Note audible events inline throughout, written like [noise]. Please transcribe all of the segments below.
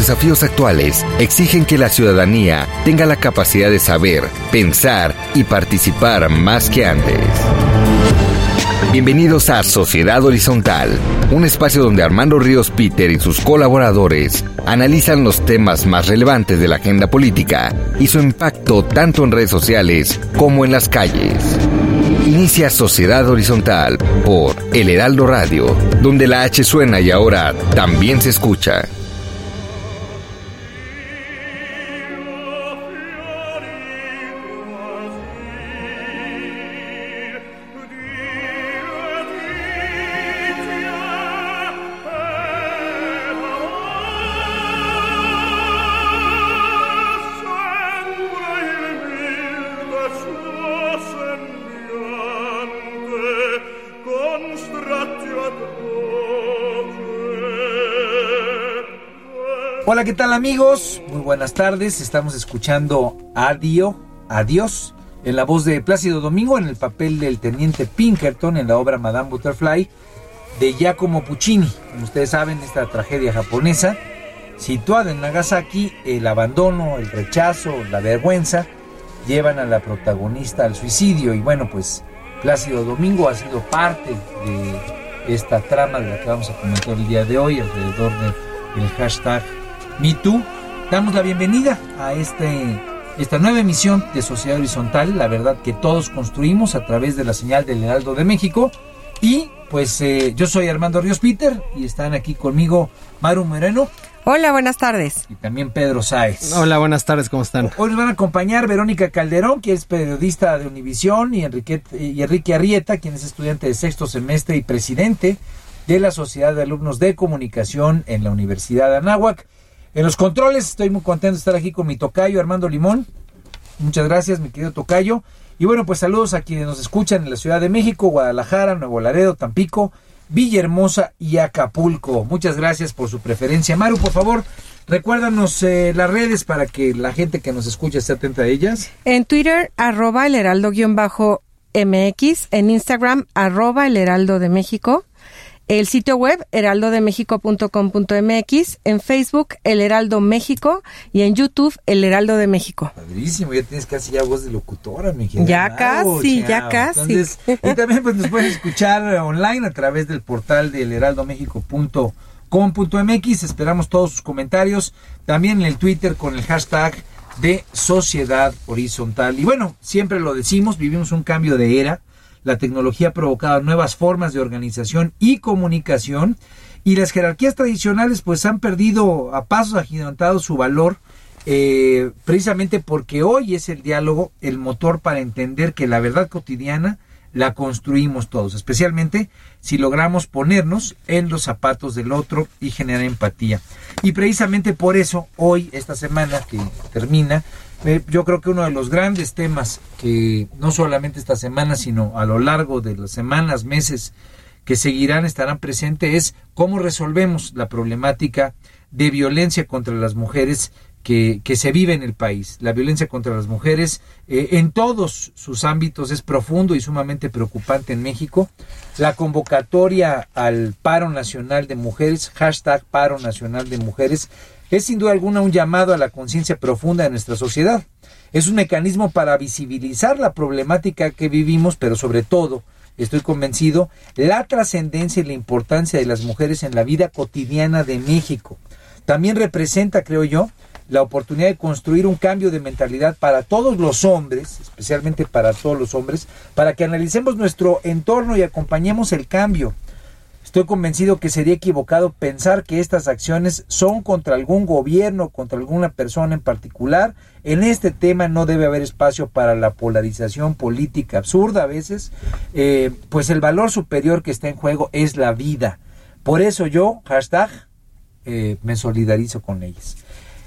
desafíos actuales exigen que la ciudadanía tenga la capacidad de saber, pensar y participar más que antes. Bienvenidos a Sociedad Horizontal, un espacio donde Armando Ríos Peter y sus colaboradores analizan los temas más relevantes de la agenda política y su impacto tanto en redes sociales como en las calles. Inicia Sociedad Horizontal por El Heraldo Radio, donde la H suena y ahora también se escucha. ¿Qué tal amigos? Muy buenas tardes. Estamos escuchando Adio, Adiós, en la voz de Plácido Domingo, en el papel del teniente Pinkerton en la obra Madame Butterfly de Giacomo Puccini. Como ustedes saben, esta tragedia japonesa, situada en Nagasaki, el abandono, el rechazo, la vergüenza, llevan a la protagonista al suicidio. Y bueno, pues Plácido Domingo ha sido parte de esta trama de la que vamos a comentar el día de hoy alrededor del hashtag MeToo. Damos la bienvenida a este, esta nueva emisión de Sociedad Horizontal, la verdad que todos construimos a través de la señal del Heraldo de México. Y pues eh, yo soy Armando Ríos Peter y están aquí conmigo Maru Moreno. Hola, buenas tardes. Y también Pedro Sáez. Hola, buenas tardes, ¿cómo están? Hoy nos van a acompañar Verónica Calderón, que es periodista de Univisión, y Enrique, y Enrique Arrieta, quien es estudiante de sexto semestre y presidente de la Sociedad de Alumnos de Comunicación en la Universidad de Anáhuac. En los controles estoy muy contento de estar aquí con mi tocayo Armando Limón. Muchas gracias, mi querido tocayo. Y bueno, pues saludos a quienes nos escuchan en la Ciudad de México, Guadalajara, Nuevo Laredo, Tampico, Villahermosa y Acapulco. Muchas gracias por su preferencia. Maru, por favor, recuérdanos eh, las redes para que la gente que nos escucha esté atenta a ellas. En Twitter, arroba el heraldo-mx. En Instagram, arroba el heraldo de México. El sitio web heraldodemexico.com.mx, en Facebook El Heraldo México y en YouTube El Heraldo de México. Padrísimo, ya tienes casi ya voz de locutora, mi. Ya casi, ya casi. Entonces, y también pues nos pueden escuchar online a través del portal del heraldomexico.com.mx. Esperamos todos sus comentarios, también en el Twitter con el hashtag de Sociedad Horizontal. Y bueno, siempre lo decimos, vivimos un cambio de era la tecnología ha provocado nuevas formas de organización y comunicación y las jerarquías tradicionales pues han perdido a pasos agigantados su valor eh, precisamente porque hoy es el diálogo el motor para entender que la verdad cotidiana la construimos todos, especialmente si logramos ponernos en los zapatos del otro y generar empatía. Y precisamente por eso hoy, esta semana que termina, eh, yo creo que uno de los grandes temas que no solamente esta semana, sino a lo largo de las semanas, meses que seguirán, estarán presentes, es cómo resolvemos la problemática de violencia contra las mujeres que, se vive en el país. La violencia contra las mujeres eh, en todos sus ámbitos es profundo y sumamente preocupante en México. La convocatoria al paro nacional de mujeres, hashtag paro nacional de mujeres, es sin duda alguna un llamado a la conciencia profunda de nuestra sociedad. Es un mecanismo para visibilizar la problemática que vivimos, pero sobre todo, estoy convencido, la trascendencia y la importancia de las mujeres en la vida cotidiana de México. También representa, creo yo, la oportunidad de construir un cambio de mentalidad para todos los hombres, especialmente para todos los hombres, para que analicemos nuestro entorno y acompañemos el cambio. Estoy convencido que sería equivocado pensar que estas acciones son contra algún gobierno, contra alguna persona en particular. En este tema no debe haber espacio para la polarización política absurda a veces, eh, pues el valor superior que está en juego es la vida. Por eso yo, hashtag, eh, me solidarizo con ellas.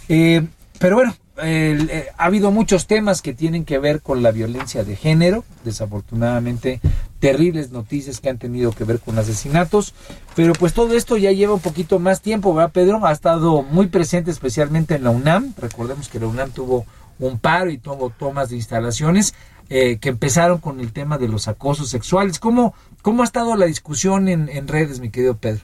Eh, pero bueno, eh, ha habido muchos temas que tienen que ver con la violencia de género, desafortunadamente terribles noticias que han tenido que ver con asesinatos, pero pues todo esto ya lleva un poquito más tiempo, ¿verdad Pedro? Ha estado muy presente especialmente en la UNAM, recordemos que la UNAM tuvo un paro y tuvo tomas de instalaciones eh, que empezaron con el tema de los acosos sexuales. ¿Cómo, cómo ha estado la discusión en, en redes, mi querido Pedro?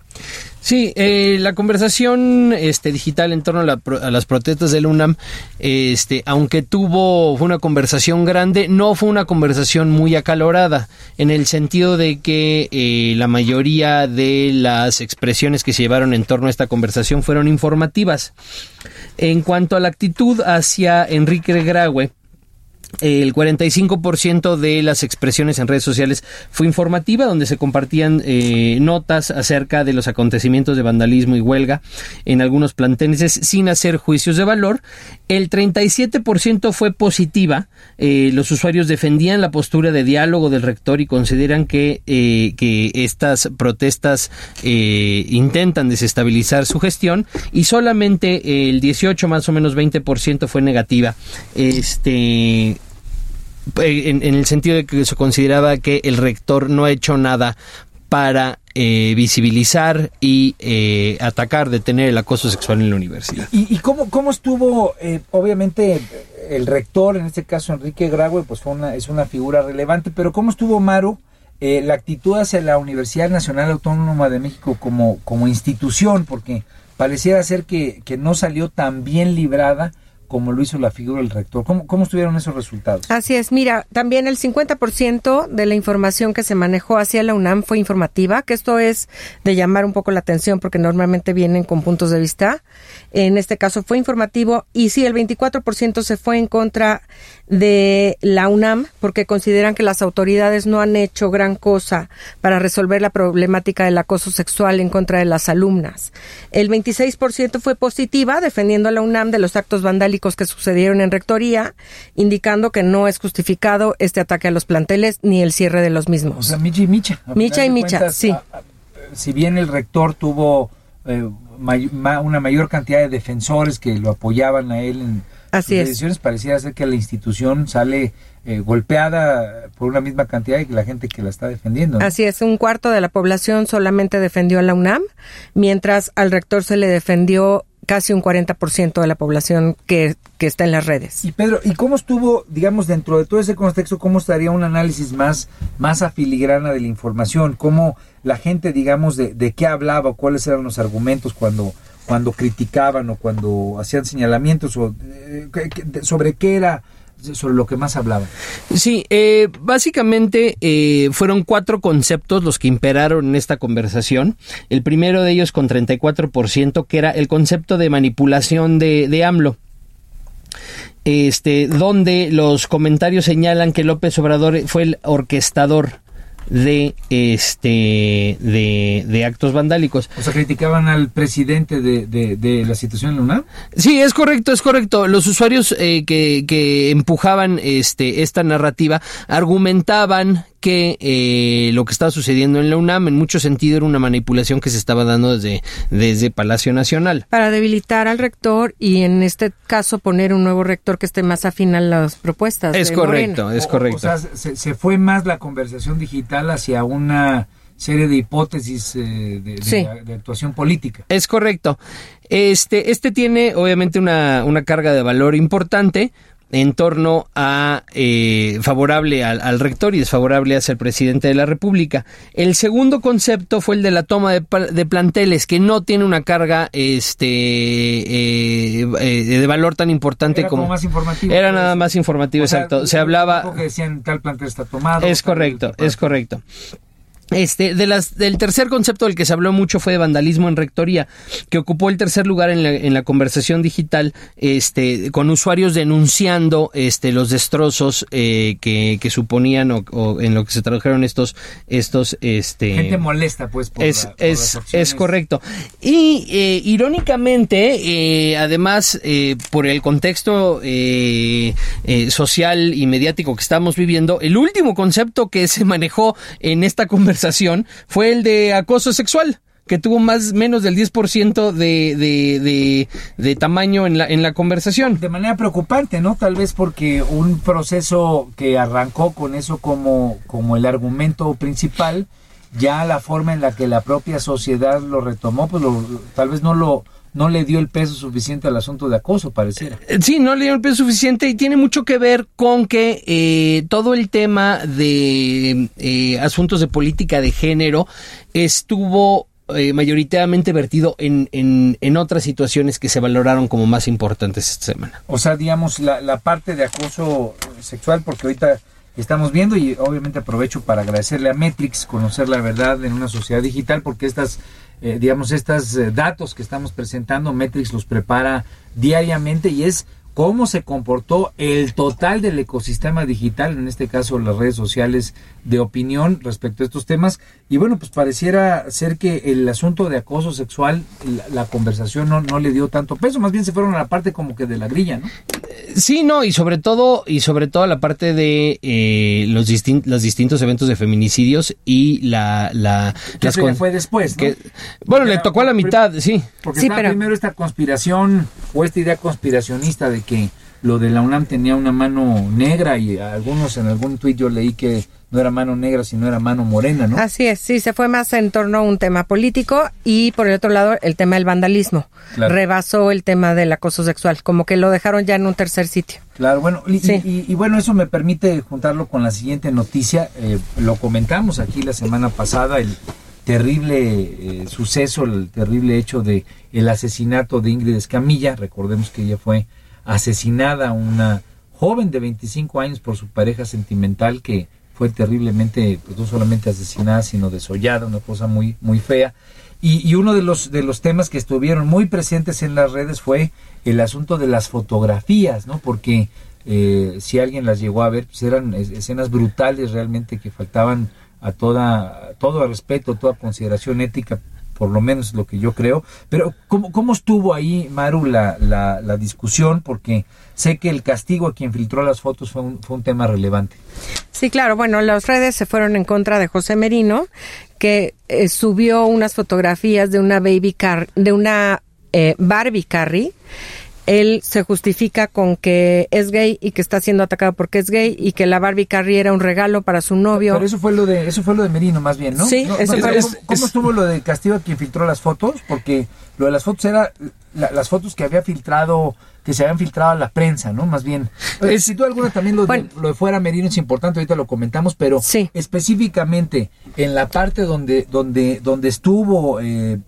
Sí, eh, la conversación este, digital en torno a, la, a, las protestas del UNAM, este, aunque tuvo fue una conversación grande, no fue una conversación muy acalorada, en el sentido de que eh, la mayoría de las expresiones que se llevaron en torno a esta conversación fueron informativas. En cuanto a la actitud hacia Enrique Graue, el 45% de las expresiones en redes sociales fue informativa, donde se compartían eh, notas acerca de los acontecimientos de vandalismo y huelga en algunos planteles sin hacer juicios de valor. El 37% fue positiva. Eh, los usuarios defendían la postura de diálogo del rector y consideran que, eh, que estas protestas eh, intentan desestabilizar su gestión y solamente el 18 más o menos 20% fue negativa. Este en, en, el sentido de que se consideraba que el rector no ha hecho nada para eh, visibilizar y eh, atacar, detener el acoso sexual en la universidad. ¿Y, y cómo, cómo estuvo, eh, obviamente, el rector, en este caso Enrique Graue, pues fue una, es una figura relevante, pero cómo estuvo Maro? Eh, la actitud hacia la Universidad Nacional Autónoma de México como, como institución, porque pareciera ser que, que no salió tan bien librada como lo hizo la figura del rector. ¿Cómo, cómo estuvieron esos resultados? Así es, mira, también el 50% de la información que se manejó hacia la UNAM fue informativa, que esto es de llamar un poco la atención porque normalmente vienen con puntos de vista. En este caso fue informativo y sí, el 24% se fue en contra de la UNAM porque consideran que las autoridades no han hecho gran cosa para resolver la problemática del acoso sexual en contra de las alumnas. El 26% fue positiva, defendiendo a la UNAM de los actos vandálicos que sucedieron en rectoría, indicando que no es justificado este ataque a los planteles ni el cierre de los mismos. O sea, Micha y Micha. Micha y Micha, cuentas, sí. A, a, si bien el rector tuvo eh, may, ma, una mayor cantidad de defensores que lo apoyaban a él en Así sus es. decisiones, pareciera ser que la institución sale eh, golpeada por una misma cantidad que la gente que la está defendiendo. ¿no? Así es, un cuarto de la población solamente defendió a la UNAM, mientras al rector se le defendió casi un 40% de la población que, que, está en las redes. Y Pedro, ¿y cómo estuvo, digamos, dentro de todo ese contexto, cómo estaría un análisis más, más afiligrana de la información? ¿Cómo la gente, digamos, de, de qué hablaba, cuáles eran los argumentos cuando, cuando criticaban o cuando hacían señalamientos o eh, sobre qué era sobre lo que más hablaba. Sí, eh, básicamente eh, fueron cuatro conceptos los que imperaron en esta conversación. El primero de ellos con 34%, que era el concepto de manipulación de, de AMLO. Este, donde los comentarios señalan que López Obrador fue el orquestador de este de, de, actos vandálicos. O sea, criticaban al presidente de, de, de la situación en la UNAM. Sí, es correcto, es correcto. Los usuarios eh, que, que empujaban este esta narrativa argumentaban que eh, lo que estaba sucediendo en la UNAM en mucho sentido era una manipulación que se estaba dando desde, desde Palacio Nacional. Para debilitar al rector y en este caso poner un nuevo rector que esté más afín a las propuestas. Es correcto, Morena. es correcto. O, o sea, se, se, fue más la conversación digital hacia una serie de hipótesis eh, de, de, sí. de, de, actuación política. Es correcto. Este, este tiene obviamente una, una carga de valor importante en torno a eh, favorable al, al, rector y desfavorable hacia el presidente de la República. El segundo concepto fue el de la toma de, de planteles, que no tiene una carga este eh, eh, de valor tan importante era como, como más informativo. Era nada más informativo, o sea, exacto. Se hablaba. Que decían tal plantel está tomado. Es correcto, es correcto. Este, de las, del tercer concepto del que se habló mucho fue de vandalismo en rectoría, que ocupó el tercer lugar en la, en la conversación digital, este, con usuarios denunciando este, los destrozos eh, que, que, suponían o, o, en lo que se tradujeron estos, estos, este. Gente molesta, pues, por es, la, por es, es correcto. Y eh, irónicamente, eh, además, eh, por el contexto social y mediático que estamos viviendo, el último concepto que se manejó en esta conversación fue el de acoso sexual que tuvo más menos del 10% de, de, de, tamaño en la, en la conversación. De manera preocupante, ¿no? Tal vez porque un proceso que arrancó con eso como, como el argumento principal, ya la forma en la que la propia sociedad lo retomó, pues lo, tal vez no lo no le dio el peso suficiente al asunto de acoso, pareciera. Eh, sí, no le dio el peso suficiente y tiene mucho que ver con que eh, todo el tema de eh, asuntos de política de género estuvo eh, mayoritariamente vertido en, en, en, otras situaciones que se valoraron como más importantes esta semana. O sea, digamos, la, la parte de acoso sexual, porque ahorita estamos viendo y obviamente aprovecho para agradecerle a Metrix conocer la verdad en una sociedad digital porque estas eh, digamos estos eh, datos que estamos presentando Metrix los prepara diariamente y es cómo se comportó el total del ecosistema digital, en este caso las redes sociales de opinión respecto a estos temas. Y bueno, pues pareciera ser que el asunto de acoso sexual, la, conversación no, no, le dio tanto peso, más bien se fueron a la parte como que de la grilla, ¿no? Sí, no, y sobre todo, y sobre todo la parte de eh, los, distin los distintos eventos de feminicidios y la... la que fue después, ¿no? que, bueno, le tocó a la mitad, sí. Porque sí, pero... primero esta conspiración o esta idea conspiracionista de que lo de la UNAM tenía una mano negra y algunos en algún tuit yo leí que no era mano negra, sino era mano morena, ¿no? Así es, sí, se fue más en torno a un tema político y por el otro lado el tema del vandalismo. Claro. Rebasó el tema del acoso sexual, como que lo dejaron ya en un tercer sitio. Claro, bueno, y, sí. y, y bueno, eso me permite juntarlo con la siguiente noticia. Eh, lo comentamos aquí la semana pasada, el terrible eh, suceso, el terrible hecho de el asesinato de Ingrid Escamilla. Recordemos que ella fue asesinada, una joven de 25 años por su pareja sentimental que fue terriblemente, pues no solamente asesinada, sino desollada, una cosa muy, muy fea. Y, y, uno de los, de los temas que estuvieron muy presentes en las redes fue el asunto de las fotografías, ¿no? Porque eh, si alguien las llegó a ver, pues eran escenas brutales realmente que faltaban a toda, todo respeto, toda consideración ética por lo menos lo que yo creo. Pero ¿cómo, cómo estuvo ahí, Maru, la, la, la, discusión? Porque sé que el castigo a quien filtró las fotos fue un, fue un tema relevante. Sí, claro. Bueno, las redes se fueron en contra de José Merino, que eh, subió unas fotografías de una baby car, de una eh, Barbie Carrie él se justifica con que es gay y que está siendo atacado porque es gay y que la Barbie Carrie era un regalo para su novio. Pero eso fue lo de eso fue lo de Merino más bien, ¿no? Sí, no, eso no, fue, ¿cómo, ¿Cómo, estuvo lo de castigo a quien filtró las fotos? Porque lo de las fotos era la, las fotos que había filtrado que se habían filtrado a la prensa, ¿no? Más bien. Es, si tú alguna también lo, bueno, de, lo de fuera Merino es importante, ahorita lo comentamos, pero sí. específicamente en la parte donde donde donde estuvo eh,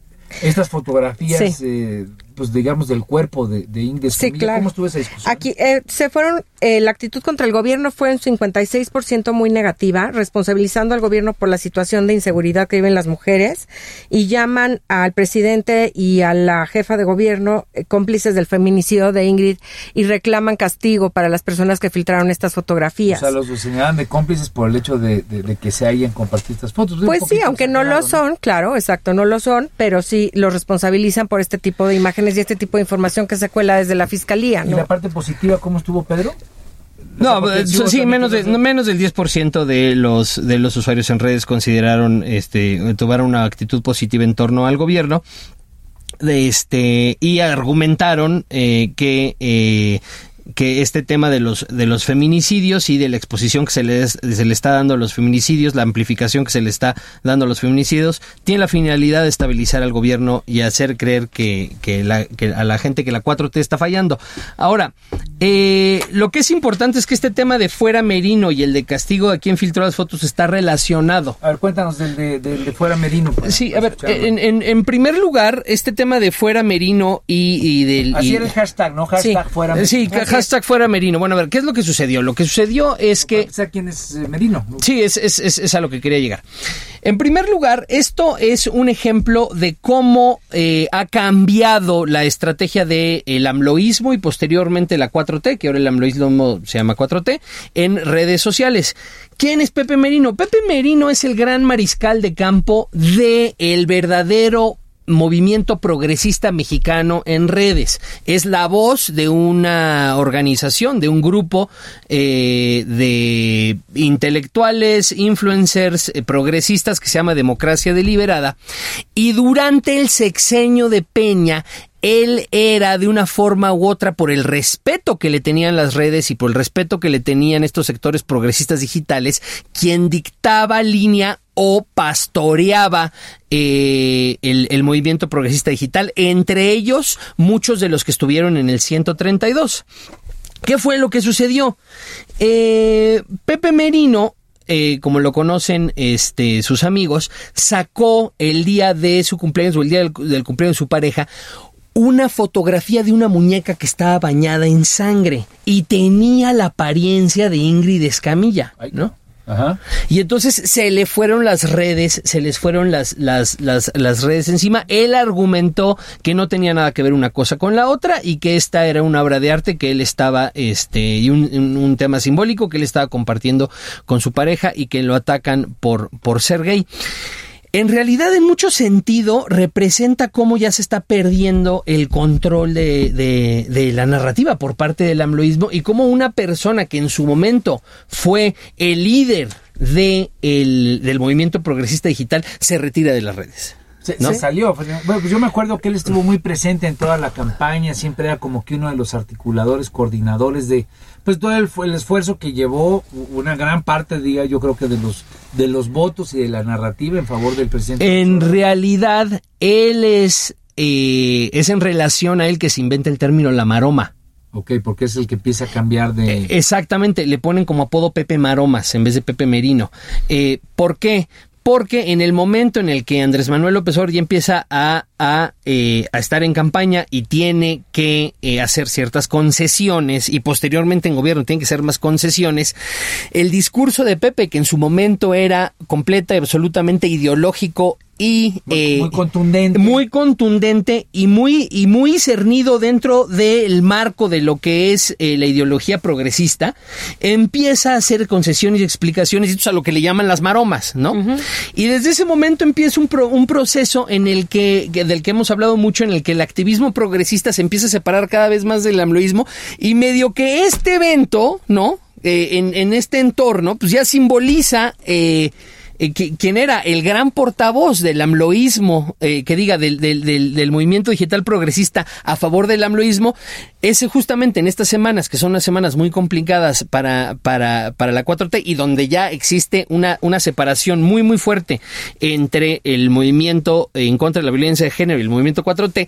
estas fotografías Sí. eh, pues digamos del cuerpo de, de Sí, claro. ¿Cómo estuvo esa discusión? Aquí eh, se fueron, eh, la actitud contra el gobierno fue un 56% muy negativa, responsabilizando al gobierno por la situación de inseguridad que viven las mujeres y llaman al presidente y a la jefa de gobierno eh, cómplices del feminicidio de Ingrid y reclaman castigo para las personas que filtraron estas o fotografías. sea, los señalan de cómplices por el hecho de, de, de que se hayan compartido estas fotos. Un Pues sí, aunque no lo son, claro, exacto, no lo son, pero sí los responsabilizan por este tipo de imágenes y este tipo de información que se cuela desde la fiscalía, ¿Y ¿no? la parte positiva cómo estuvo Pedro? No, eh, sí menos de, menos del 10% de los de los usuarios en redes consideraron este tuvieron una actitud positiva en torno al gobierno de este y argumentaron eh, que eh, que este tema de los de los feminicidios y de la exposición que se le, se le está dando a los feminicidios, la amplificación que se le está dando a los feminicidios, tiene la finalidad de estabilizar al gobierno y hacer creer que, que, la, que a la gente que la 4T está fallando. Ahora, eh, lo que es importante es que este tema de fuera Merino y el de castigo a quien filtró las fotos está relacionado. A ver, cuéntanos del de, del de fuera Merino. Sí, a ver, en, en, en primer lugar, este tema de fuera Merino y, y del... Así y- era el hashtag, ¿no? Hashtag Sí. fuera Eh, Sí, Merino. Hashtag fuera Merino. Bueno, a ver, ¿qué es lo que sucedió? Lo que sucedió es que... ¿Sabes quién es eh, Merino? Sí, es, es, es, es a lo que quería llegar. En primer lugar, esto es un ejemplo de cómo eh, ha cambiado la estrategia del el amloísmo y posteriormente la 4T, que ahora el amloísmo se llama 4T, en redes sociales. ¿Quién es Pepe Merino? Pepe Merino es el gran mariscal de campo de el verdadero movimiento progresista mexicano en redes. Es la voz de una organización, de un grupo eh, de intelectuales, influencers, eh, progresistas que se llama Democracia Deliberada. Y durante el sexenio de Peña, él era de una forma u otra por el respeto que le tenían las redes y por el respeto que le tenían estos sectores progresistas digitales, quien dictaba línea o pastoreaba eh, el, movimiento progresista digital, entre ellos muchos de los que estuvieron en el 132. ¿Qué fue lo que sucedió? Eh, Pepe Merino eh, como lo conocen este, sus amigos, sacó el día de su cumpleaños o el día del, cumpleaños de su pareja una fotografía de una muñeca que estaba bañada en sangre y tenía la apariencia de Ingrid Escamilla, ¿no? Ajá. Y entonces se le fueron las redes, se les fueron las, las, las, las, redes encima. Él argumentó que no tenía nada que ver una cosa con la otra y que esta era una obra de arte que él estaba, este, y un, un tema simbólico que él estaba compartiendo con su pareja y que lo atacan por, por ser gay en realidad en mucho sentido representa cómo ya se está perdiendo el control de, de, la narrativa por parte del amloísmo y cómo una persona que en su momento fue el líder de el, del movimiento progresista digital se retira de las redes. Se, salió. Bueno, pues yo me acuerdo que él estuvo muy presente en toda la campaña, siempre era como que uno de los articuladores, coordinadores de pues todo el, el esfuerzo que llevó una gran parte, diga yo creo que de los de los votos y de la narrativa en favor del presidente. En realidad, él es eh, es en relación a él que se inventa el término la maroma. Ok, porque es el que empieza a cambiar de... Eh, exactamente, le ponen como apodo Pepe Maromas en vez de Pepe Merino. Eh, ¿Por qué? Porque en el momento en el que Andrés Manuel López Obrador ya empieza a, a, eh, a estar en campaña y tiene que eh, hacer ciertas concesiones y posteriormente en gobierno tiene que hacer más concesiones, el discurso de Pepe, que en su momento era completa y absolutamente ideológico y muy, eh, contundente. muy contundente y muy y muy cernido dentro del marco de lo que es eh, la ideología progresista empieza a hacer concesiones y explicaciones y esto es a lo que le llaman las maromas no y desde ese momento empieza un, un proceso en el que, del que hemos hablado mucho en el que el activismo progresista se empieza a separar cada vez más del amloísmo y medio que este evento no eh, en, en, este entorno pues ya simboliza eh, eh, quien era el gran portavoz del amloísmo, eh, que diga, del, del, del, movimiento digital progresista a favor del amloísmo, ese justamente en estas semanas, que son unas semanas muy complicadas para, para, para la 4T y donde ya existe una, una separación muy, muy fuerte entre el movimiento en contra de la violencia de género y el movimiento 4T,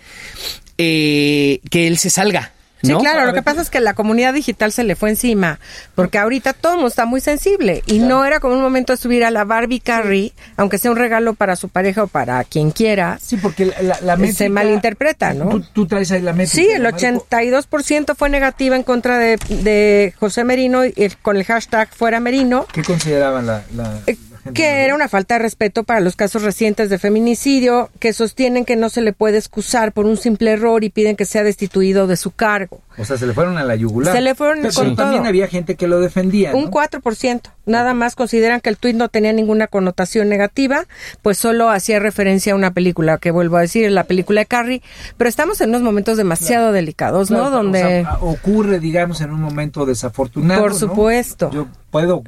eh, que él se salga Sí, claro, lo que pasa es que la comunidad digital se le fue encima, porque ahorita todo mundo está muy sensible y no era como un momento de subir a la Barbie Carrie, aunque sea un regalo para su pareja o para quien quiera. Sí, porque la, la, se malinterpreta, ¿no? Tú, traes ahí la métrica. Sí, el 82% fue negativa en contra de, de José Merino y con el hashtag fuera Merino. ¿Qué consideraban la, la eh, que era una falta de respeto para los casos recientes de feminicidio, que sostienen que no se le puede excusar por un simple error y piden que sea destituido de su cargo. O sea, se le fueron a la yugular. Se le fueron Pero también había gente que lo defendía. Un 4%. Nada más consideran que el tuit no tenía ninguna connotación negativa, pues solo hacía referencia a una película, que vuelvo a decir, la película de Carrie. Pero estamos en unos momentos demasiado delicados, ¿no? Donde. ocurre, digamos, en un momento desafortunado. Por supuesto. Yo puedo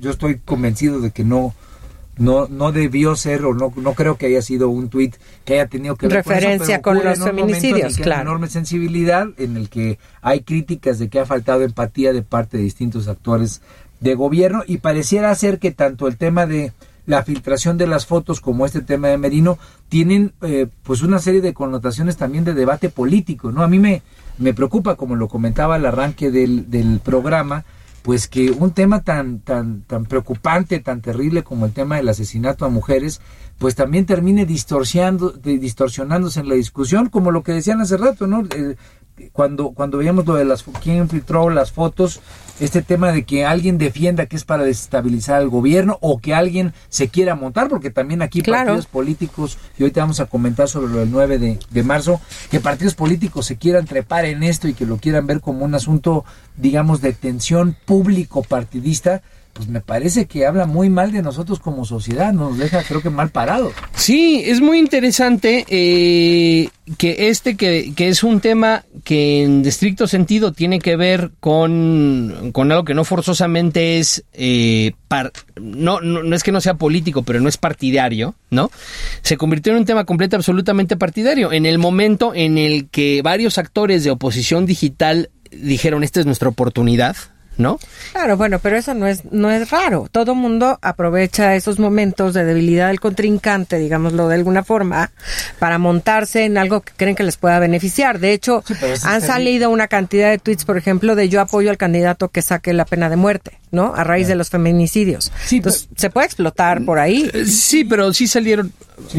yo estoy convencido de que no no no debió ser o no no creo que haya sido un tuit que haya tenido que ver referencia con, los feminicidios, claro. Hay enorme sensibilidad en el que hay críticas de que ha faltado empatía de parte de distintos actores de gobierno y pareciera ser que tanto el tema de la filtración de las fotos como este tema de Merino tienen eh, pues una serie de connotaciones también de debate político, ¿no? A mí me, me preocupa, como lo comentaba al arranque del, del programa, pues que un tema tan tan tan preocupante, tan terrible como el tema del asesinato a mujeres, pues también termine distorsionando, distorsionándose en la discusión, como lo que decían hace rato, ¿no? Eh, cuando, cuando veíamos lo de las quién filtró las fotos, este tema de que alguien defienda que es para desestabilizar al gobierno o que alguien se quiera montar, porque también aquí partidos políticos, y hoy te vamos a comentar sobre lo del 9 de, de, marzo, que partidos políticos se quieran trepar en esto y que lo quieran ver como un asunto, digamos, de tensión público partidista, pues me parece que habla muy mal de nosotros como sociedad, nos deja creo que mal parado. Sí, es muy interesante eh, que este que, que, es un tema que en estricto sentido tiene que ver con, con algo que no forzosamente es eh, par, no, no es que no sea político, pero no es partidario, ¿no? Se convirtió en un tema completo absolutamente partidario. En el momento en el que varios actores de oposición digital dijeron esta es nuestra oportunidad, ¿no? Claro, bueno, pero eso no es no es raro. Todo mundo aprovecha esos momentos de debilidad del contrincante, digámoslo de alguna forma, para montarse en algo que creen que les pueda beneficiar. De hecho, sí, han salido una cantidad de tweets, por ejemplo, de yo apoyo al candidato que saque la pena de muerte. ¿No? A raíz de los feminicidios. Sí, Entonces, se puede explotar por ahí. Eh, sí, pero sí salieron,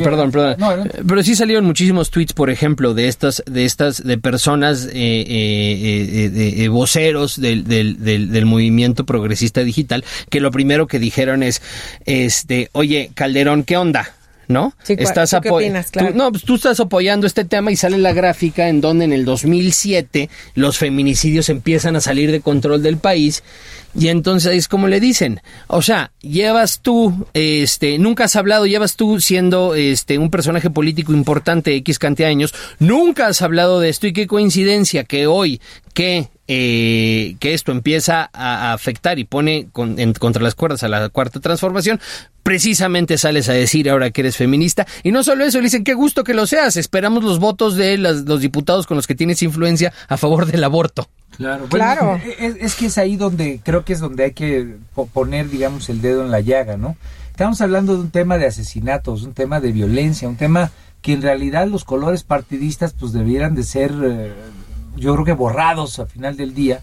perdón, perdón, eh, pero sí salieron muchísimos tweets, por ejemplo, de estas, de estas, de personas, eh, voceros del, del, del, del, movimiento progresista digital, que lo primero que dijeron es, este, oye, Calderón, ¿qué onda? ¿No? estás ¿tú opinas, claro. no, pues tú estás apoyando este tema y sale la gráfica en donde en el 2007 los feminicidios empiezan a salir de control del país y entonces es como le dicen, o sea, llevas tú, este, nunca has hablado, llevas tú siendo este un personaje político importante X cantidad de años, nunca has hablado de esto y qué coincidencia que hoy que eh, que esto empieza a, afectar y pone contra las cuerdas a la cuarta transformación, precisamente sales a decir ahora que eres feminista. Y no solo eso, le dicen, qué gusto que lo seas, esperamos los votos de los diputados con los que tienes influencia a favor del aborto. Claro, claro. Es, que es ahí donde creo que es donde hay que poner, digamos, el dedo en la llaga, ¿no? Estamos hablando de un tema de asesinatos, un tema de violencia, un tema que en realidad los colores partidistas pues debieran de ser, eh, yo creo que borrados al final del día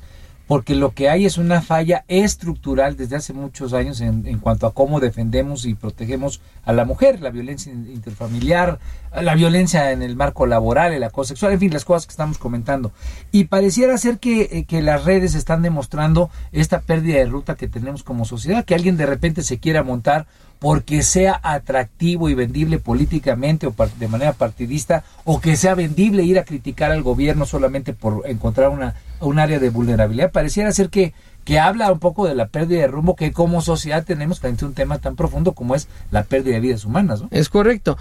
porque lo que hay es una falla estructural desde hace muchos años en, en, cuanto a cómo defendemos y protegemos a la mujer, la violencia interfamiliar, la violencia en el marco laboral, el acoso sexual, en fin, las cosas que estamos comentando. Y pareciera ser que, eh, que las redes están demostrando esta pérdida de ruta que tenemos como sociedad, que alguien de repente se quiera montar porque sea atractivo y vendible políticamente o de manera partidista, o que sea vendible ir a criticar al gobierno solamente por encontrar una, un área de vulnerabilidad. Pareciera ser que, que habla un poco de la pérdida de rumbo que como sociedad tenemos frente a un tema tan profundo como es la pérdida de vidas humanas. ¿no? Es correcto.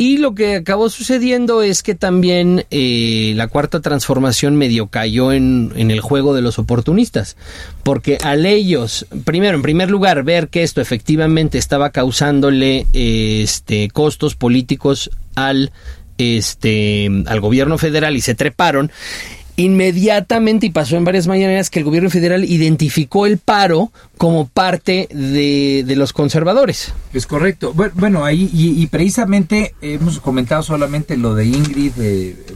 Y lo que acabó sucediendo es que también eh, la cuarta transformación medio cayó en, en, el juego de los oportunistas, porque al ellos, primero, en primer lugar, ver que esto efectivamente estaba causándole este, costos políticos al, este, al gobierno federal y se treparon, inmediatamente, y pasó en varias mañaneras, que el gobierno federal identificó el paro como parte de, de los conservadores. Es correcto. Bueno, ahí, y, precisamente hemos comentado solamente lo de Ingrid,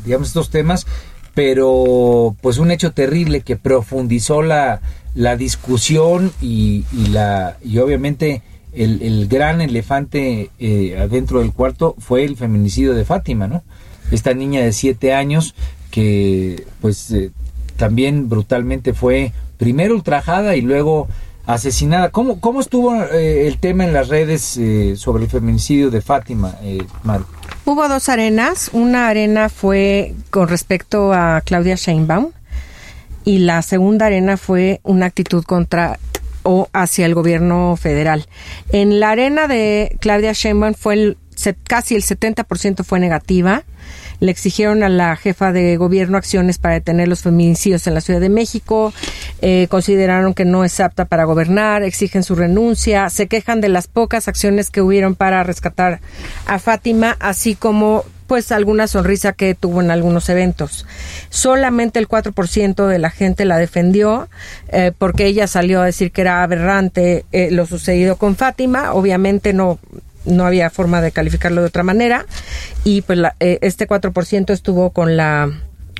digamos, estos temas, pero pues un hecho terrible que profundizó la, la discusión y, y, la, y obviamente el, el gran elefante eh, adentro del cuarto fue el feminicidio de Fátima, ¿no? Esta niña de siete años que pues eh, también brutalmente fue primero ultrajada y luego asesinada. ¿Cómo, cómo estuvo eh, el tema en las redes eh, sobre el feminicidio de Fátima, eh, Hubo dos arenas. Una arena fue con respecto a Claudia Sheinbaum y la segunda arena fue una actitud contra o hacia el gobierno federal. En la arena de Claudia Sheinbaum fue el, casi el 70% fue negativa le exigieron a la jefa de gobierno acciones para detener los feminicidios en la Ciudad de México, eh, consideraron que no es apta para gobernar, exigen su renuncia, se quejan de las pocas acciones que hubieron para rescatar a Fátima, así como pues alguna sonrisa que tuvo en algunos eventos. Solamente el 4% de la gente la defendió eh, porque ella salió a decir que era aberrante eh, lo sucedido con Fátima. Obviamente no no había forma de calificarlo de otra manera. Y pues la, eh, este 4% estuvo con la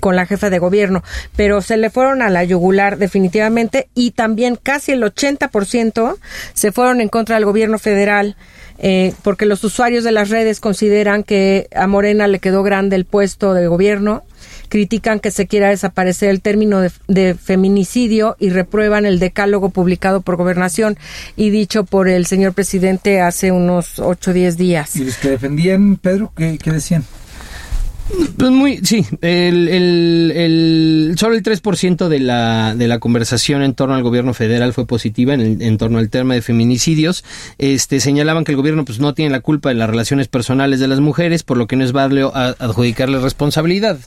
con la jefa de gobierno, pero se le fueron a la yugular definitivamente y también casi el 80% se fueron en contra del gobierno federal eh, porque los usuarios de las redes consideran que a Morena le quedó grande el puesto de gobierno critican que se quiera desaparecer el término de, feminicidio y reprueban el decálogo publicado por gobernación y dicho por el señor presidente hace unos 8 o 10 días. ¿Y los que defendían, Pedro, qué, decían? Pues muy, sí, el, el, el, solo el 3% de la, de la conversación en torno al gobierno federal fue positiva en, en, torno al tema de feminicidios. Este, señalaban que el gobierno pues no tiene la culpa de las relaciones personales de las mujeres, por lo que no es válido adjudicarle responsabilidad.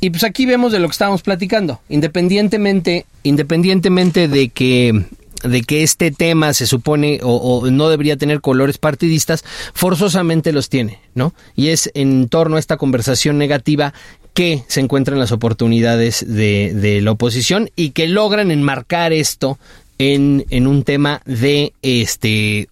Y pues aquí vemos de lo que estábamos platicando. Independientemente, independientemente de que de que este tema se supone o, no debería tener colores partidistas, forzosamente los tiene, ¿no? Y es en torno a esta conversación negativa que se encuentran las oportunidades de, la oposición y que logran enmarcar esto en, en un tema de este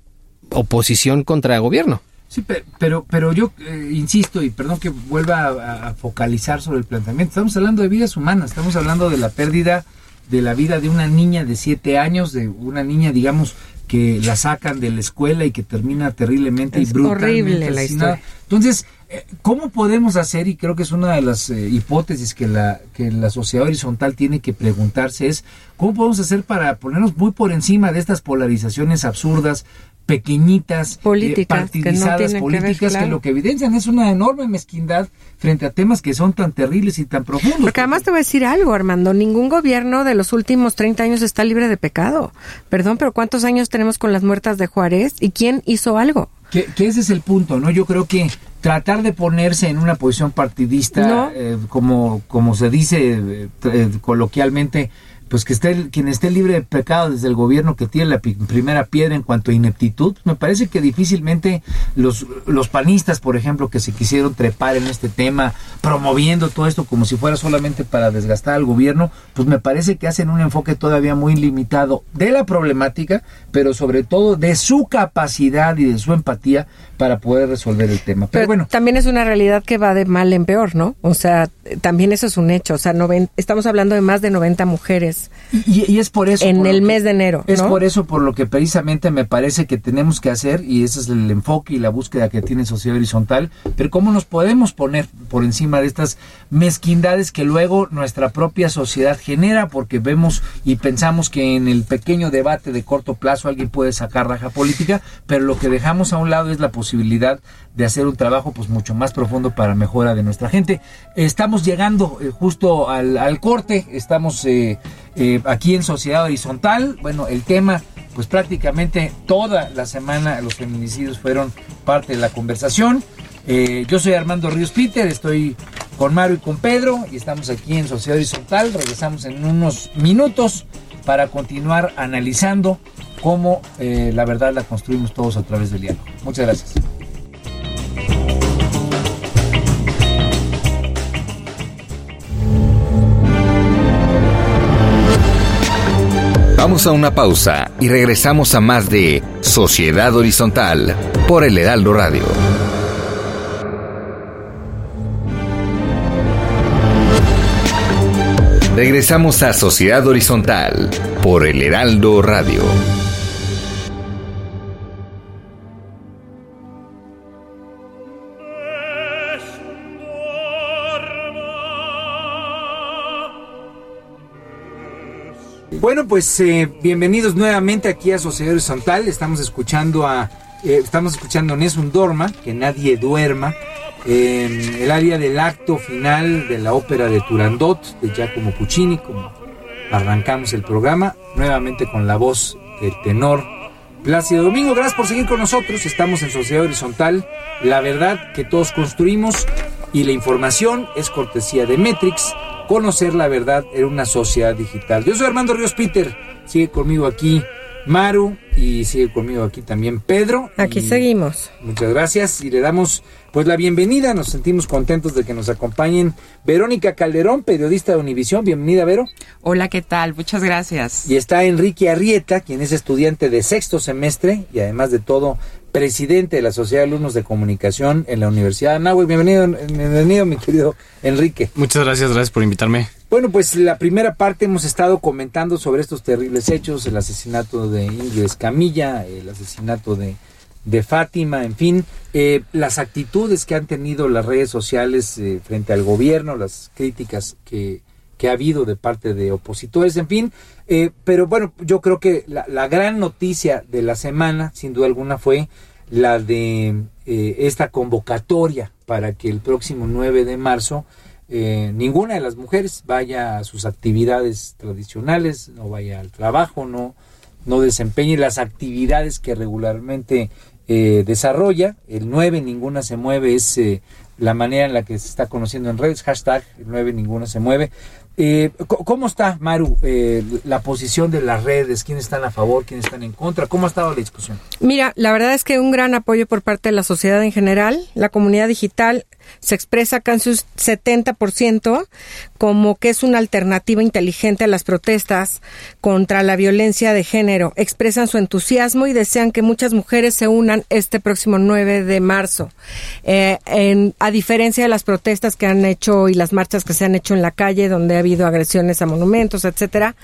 oposición contra gobierno. Sí, pero, pero yo eh, insisto y perdón que vuelva a, a, focalizar sobre el planteamiento. Estamos hablando de vidas humanas, estamos hablando de la pérdida de la vida de una niña de siete años, de una niña, digamos, que la sacan de la escuela y que termina terriblemente es y brutalmente horrible la historia. Entonces, eh, ¿cómo podemos hacer? Y creo que es una de las eh, hipótesis que la, que la sociedad horizontal tiene que preguntarse es, ¿cómo podemos hacer para ponernos muy por encima de estas polarizaciones absurdas, pequeñitas, políticas, eh, partidizadas, que no políticas, que, ver, claro. que, lo que evidencian es una enorme mezquindad frente a temas que son tan terribles y tan profundos. Porque además te voy a decir algo, Armando, ningún gobierno de los últimos 30 años está libre de pecado. Perdón, pero ¿cuántos años tenemos con las muertas de Juárez? ¿Y quién hizo algo? Que, que ese es el punto, ¿no? Yo creo que tratar de ponerse en una posición partidista, no. eh, como, como se dice eh, coloquialmente, pues que esté quien esté libre de pecado desde el gobierno que tiene la primera piedra en cuanto a ineptitud, me parece que difícilmente los, los panistas, por ejemplo, que se quisieron trepar en este tema, promoviendo todo esto como si fuera solamente para desgastar al gobierno, pues me parece que hacen un enfoque todavía muy limitado de la problemática, pero sobre todo de su capacidad y de su empatía para poder resolver el tema. Pero, pero bueno. También es una realidad que va de mal en peor, ¿no? O sea, también eso es un hecho. O sea, noven, estamos hablando de más de 90 mujeres y, y, es por eso. En por el que, mes de enero. Es ¿no? por eso por lo que precisamente me parece que tenemos que hacer, y ese es el enfoque y la búsqueda que tiene Sociedad Horizontal, pero cómo nos podemos poner por encima de estas mezquindades que luego nuestra propia sociedad genera, porque vemos y pensamos que en el pequeño debate de corto plazo alguien puede sacar raja política, pero lo que dejamos a un lado es la posibilidad de hacer un trabajo pues mucho más profundo para mejora de nuestra gente. Estamos llegando eh, justo al, al, corte, estamos eh, eh, aquí en Sociedad Horizontal. Bueno, el tema, pues prácticamente toda la semana los feminicidios fueron parte de la conversación. yo soy Armando Ríos Peter, estoy con Mario y con Pedro y estamos aquí en Sociedad Horizontal. Regresamos en unos minutos para continuar analizando cómo la verdad la construimos todos a través del diálogo. Muchas gracias. Vamos a una pausa y regresamos a más de Sociedad Horizontal por el Heraldo Radio. Regresamos a Sociedad Horizontal por el Heraldo Radio. Bueno, pues eh, bienvenidos nuevamente aquí a Sociedad Horizontal. Estamos escuchando a eh, estamos escuchando Nessun Dorma, que nadie duerma, eh, el área del acto final de la ópera de Turandot de Giacomo Puccini, como arrancamos el programa, nuevamente con la voz del tenor Plácido Domingo. Gracias por seguir con nosotros. Estamos en Sociedad Horizontal, la verdad que todos construimos y la información es cortesía de Metrix conocer la verdad en una sociedad digital. Yo soy Armando Ríos Peter, sigue conmigo aquí Maru y sigue conmigo aquí también Pedro. Aquí seguimos. Muchas gracias y le damos pues la bienvenida, nos sentimos contentos de que nos acompañen Verónica Calderón, periodista de Univisión, bienvenida Vero. Hola, ¿qué tal? Muchas gracias. Y está Enrique Arrieta, quien es estudiante de sexto semestre y además de todo presidente de la Sociedad de Alumnos de Comunicación en la Universidad de Anáhuac. Bienvenido, bienvenido, mi querido Enrique. Muchas gracias, gracias por invitarme. Bueno, pues la primera parte hemos estado comentando sobre estos terribles hechos, el asesinato de Ingrid Escamilla, el asesinato de, de Fátima, en fin, eh, las actitudes que han tenido las redes sociales eh, frente al gobierno, las críticas que, que ha habido de parte de opositores, en fin. Eh, pero bueno, yo creo que la, la, gran noticia de la semana, sin duda alguna, fue la de eh, esta convocatoria para que el próximo 9 de marzo eh, ninguna de las mujeres vaya a sus actividades tradicionales, no vaya al trabajo, no, no desempeñe las actividades que regularmente eh, desarrolla. El 9 ninguna se mueve es eh, la manera en la que se está conociendo en redes, hashtag el 9 ninguna se mueve. Eh, ¿Cómo está, Maru, eh, la posición de las redes? ¿Quiénes están a favor? ¿Quiénes están en contra? ¿Cómo ha estado la discusión? Mira, la verdad es que un gran apoyo por parte de la sociedad en general. La comunidad digital se expresa casi un 70% como que es una alternativa inteligente a las protestas contra la violencia de género. Expresan su entusiasmo y desean que muchas mujeres se unan este próximo 9 de marzo. Eh, a diferencia de las protestas que han hecho y las marchas que se han hecho en la calle, donde ha habido agresiones a monumentos, etcétera,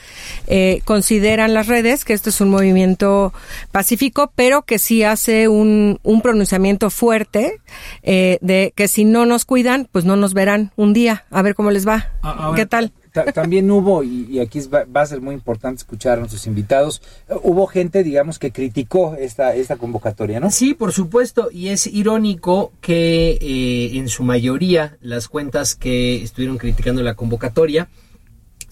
eh, consideran las redes que esto es un movimiento pacífico, pero que sí hace un, un pronunciamiento fuerte eh, de que si no nos cuidan, pues no nos verán un día. A ver cómo les va. Ahora, ¿Qué tal? También hubo, y, y aquí va, va, a ser muy importante escuchar a nuestros invitados, hubo gente, digamos, que criticó esta, esta convocatoria, ¿no? Sí, por supuesto, y es irónico que eh, en su mayoría las cuentas que estuvieron criticando la convocatoria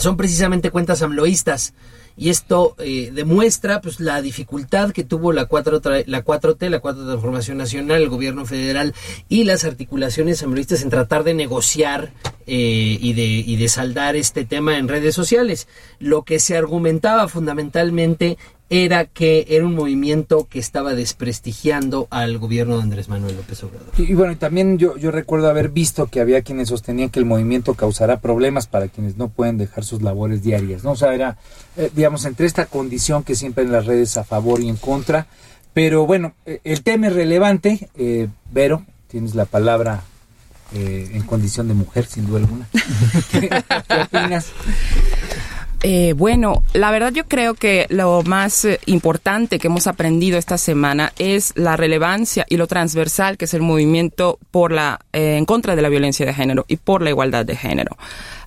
son precisamente cuentas amloístas y esto eh, demuestra pues la dificultad que tuvo la 4 la 4T, la 4 Transformación Nacional, el gobierno federal y las articulaciones amoroistas en tratar de negociar eh, y, de, y de saldar este tema en redes sociales. Lo que se argumentaba fundamentalmente era que era un movimiento que estaba desprestigiando al gobierno de Andrés Manuel López Obrador. Y, bueno, también yo, yo recuerdo haber visto que había quienes sostenían que el movimiento causará problemas para quienes no pueden dejar sus labores diarias, ¿no? O sea, era, eh, digamos, entre esta condición que siempre en las redes a favor y en contra, pero bueno, eh, el tema es relevante, eh, Vero, tienes la palabra en condición de mujer, sin duda alguna. [laughs] ¿Qué, ¿Qué, opinas? Eh, bueno, la verdad yo creo que lo más eh, importante que hemos aprendido esta semana es la relevancia y lo transversal que es el movimiento por la eh, en contra de la violencia de género y por la igualdad de género.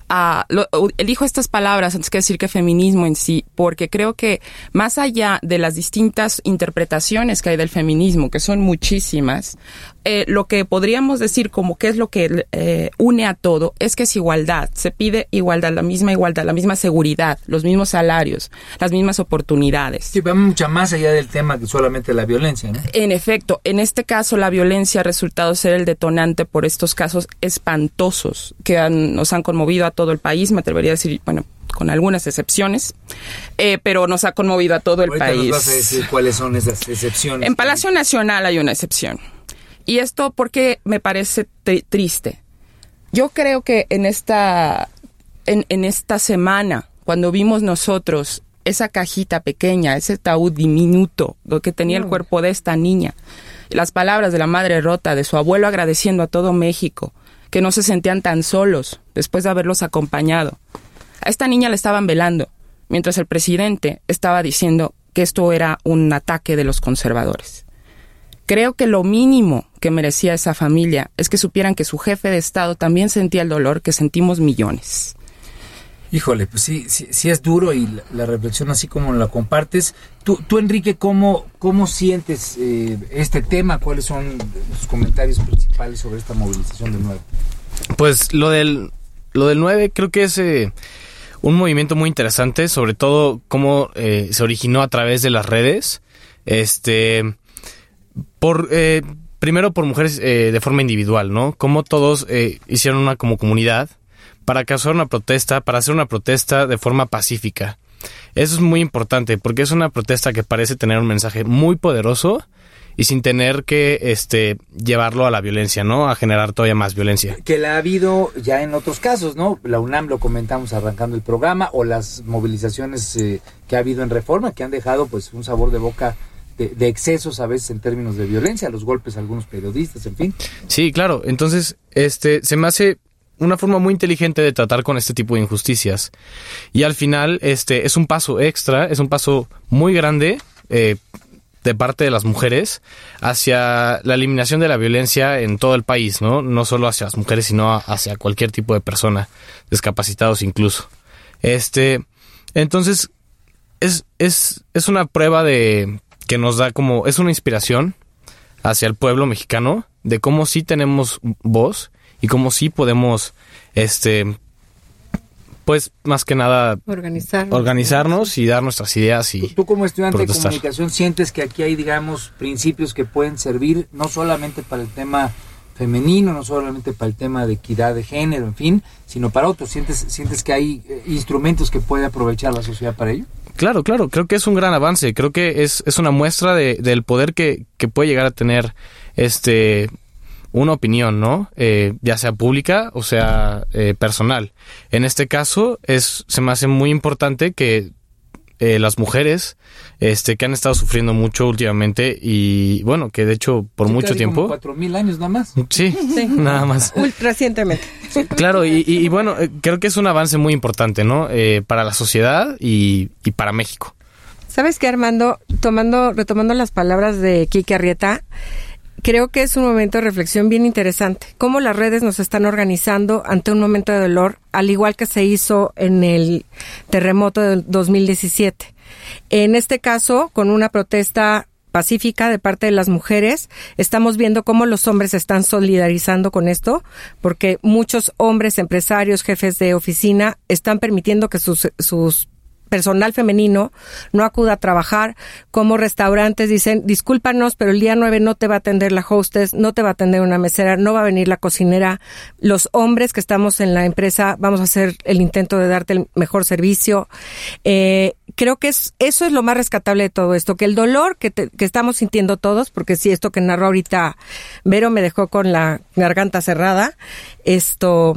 Uh, lo, elijo estas palabras antes que decir que feminismo en sí, porque creo que más allá de las distintas interpretaciones que hay del feminismo, que son muchísimas, eh, lo que podríamos decir como que es lo que eh, une a todo es que es igualdad. Se pide igualdad, la misma igualdad, la misma seguridad, los mismos salarios, las mismas oportunidades. Sí, va mucho más allá del tema que solamente la violencia, ¿no? En efecto, en este caso la violencia ha resultado ser el detonante por estos casos espantosos que han, nos han conmovido a todo el país, me atrevería a decir, bueno, con algunas excepciones, eh, pero nos ha conmovido a todo el país. Nos vas a decir cuáles son esas excepciones. En Palacio Nacional hay una excepción. Y esto porque me parece triste. Yo creo que en esta, en, en, esta semana, cuando vimos nosotros esa cajita pequeña, ese taúd diminuto que tenía el cuerpo de esta niña, las palabras de la madre rota, de su abuelo agradeciendo a todo México, que no se sentían tan solos después de haberlos acompañado. A esta niña la estaban velando, mientras el presidente estaba diciendo que esto era un ataque de los conservadores. Creo que lo mínimo que merecía esa familia es que supieran que su jefe de Estado también sentía el dolor que sentimos millones. Híjole, pues sí, sí, sí es duro y la, la, reflexión así como la compartes. Tú, tú Enrique, ¿cómo, cómo sientes eh, este tema? ¿Cuáles son los comentarios principales sobre esta movilización del 9? Pues lo del, lo del 9 creo que es eh, un movimiento muy interesante, sobre todo cómo eh, se originó a través de las redes. Este, por, eh, primero por mujeres de forma individual, ¿no? Cómo todos hicieron una como comunidad para causar una protesta, para hacer una protesta de forma pacífica. Eso es muy importante porque es una protesta que parece tener un mensaje muy poderoso y sin tener que este llevarlo a la violencia, ¿no? A generar todavía más violencia. Que la ha habido ya en otros casos, ¿no? La UNAM lo comentamos arrancando el programa o las movilizaciones eh, que ha habido en Reforma que han dejado pues un sabor de boca de, excesos a veces en términos de violencia, los golpes a algunos periodistas, en fin. Sí, claro. Entonces, este se me hace una forma muy inteligente de tratar con este tipo de injusticias. Y al final, este es un paso extra, es un paso muy grande eh, de parte de las mujeres hacia la eliminación de la violencia en todo el país, ¿no? No solo hacia las mujeres, sino hacia cualquier tipo de persona, discapacitados incluso. Este, entonces, es, es, es una prueba de que nos da como, es una inspiración hacia el pueblo mexicano de cómo sí tenemos voz y cómo sí podemos, este, pues más que nada Organizarnos. organizarnos y dar nuestras ideas y Tú como estudiante de comunicación sientes que aquí hay, digamos, principios que pueden servir no solamente para el tema femenino, no solamente para el tema de equidad de género, en fin, sino para otros. ¿Sientes, sientes que hay eh, instrumentos que puede aprovechar la sociedad para ello? Claro, claro, creo que es un gran avance, creo que es, es una muestra de- del poder que, que puede llegar a tener este una opinión, ¿no? Eh, ya sea pública o sea eh, personal. En este caso es se me hace muy importante que eh, las mujeres este que han estado sufriendo mucho últimamente y bueno que de hecho por Sí, mucho tiempo Cuatro mil años nada más. sí, [laughs] nada más recientemente. Claro, y, y- y bueno, eh, creo que es un avance muy importante, ¿no? Eh, para la sociedad y, y para México. ¿Sabes qué, Armando? Tomando, retomando las palabras de Kike Arrieta, creo que es un momento de reflexión bien interesante. Cómo las redes nos están organizando ante un momento de dolor, al igual que se hizo en el terremoto del 2017. En este caso, con una protesta pacífica de parte de las mujeres. Estamos viendo cómo los hombres se están solidarizando con esto, porque muchos hombres empresarios, jefes de oficina, están permitiendo que sus, sus personal femenino no acuda a trabajar, como restaurantes dicen, discúlpanos, pero el día 9 no te va a atender la hostess, no te va a atender una mesera, no va a venir la cocinera. Los hombres que estamos en la empresa vamos a hacer el intento de darte el mejor servicio. Eh, creo que es, eso es lo más rescatable de todo esto, que el dolor que, te- que estamos sintiendo todos, porque sí, esto que narró ahorita Vero me dejó con la garganta cerrada, esto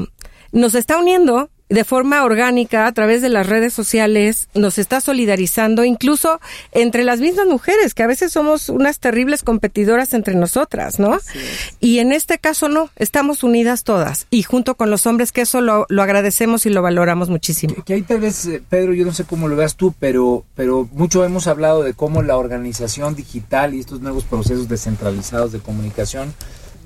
nos está uniendo de forma orgánica a través de las redes sociales, nos está solidarizando incluso entre las mismas mujeres, que a veces somos unas terribles competidoras entre nosotras, ¿no? Y en este caso no, estamos unidas todas y junto con los hombres que eso lo, lo agradecemos y lo valoramos muchísimo. Que ahí tal vez, eh, Pedro, yo no sé cómo lo veas tú, pero, pero mucho hemos hablado de cómo la organización digital y estos nuevos procesos descentralizados de comunicación,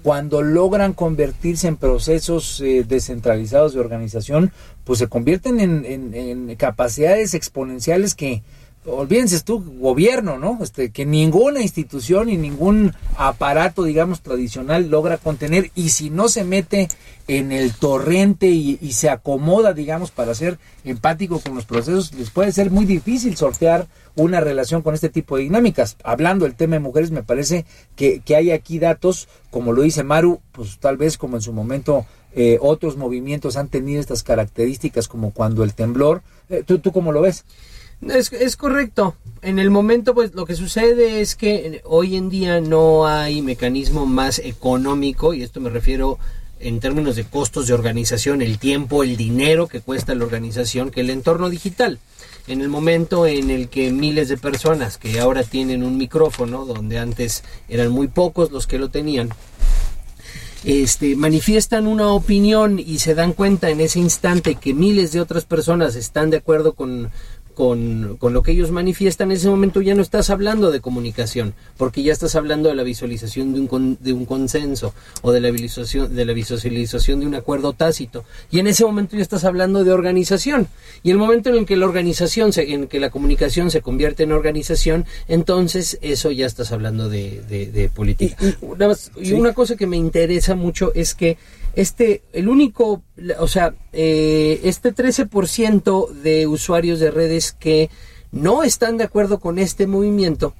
cuando logran convertirse en procesos eh, descentralizados de organización, pues se convierten en, en- en capacidades exponenciales que, olvídense tú, gobierno, ¿no? Este, que ninguna institución y ningún aparato, digamos, tradicional logra contener y si no se mete en el torrente y, se acomoda, digamos, para ser empático con los procesos, les puede ser muy difícil sortear una relación con este tipo de dinámicas. Hablando del tema de mujeres, me parece que, que hay aquí datos, como lo dice Maru, pues tal vez como en su momento eh, otros movimientos han tenido estas características, como cuando el temblor. Eh, ¿tú, ¿Tú cómo lo ves? Es, es correcto. En el momento, pues lo que sucede es que hoy en día no hay mecanismo más económico, y esto me refiero en términos de costos de organización, el tiempo, el dinero que cuesta la organización, que el entorno digital. En el momento en el que miles de personas que ahora tienen un micrófono, donde antes eran muy pocos los que lo tenían, este, manifiestan una opinión y se dan cuenta en ese instante que miles de otras personas están de acuerdo con, con, con lo que ellos manifiestan, en ese momento ya no estás hablando de comunicación, porque ya estás hablando de la visualización de un, con- de un consenso o de la, visualización, de la visualización de un acuerdo tácito. Y en ese momento ya estás hablando de organización. Y el momento en el que la organización, se, en que la comunicación se convierte en organización, entonces eso ya estás hablando de, de- de política. Nada más, y una cosa que me interesa mucho es que este, el único, o sea, eh, este 13% de usuarios de redes que no están de acuerdo con este movimiento,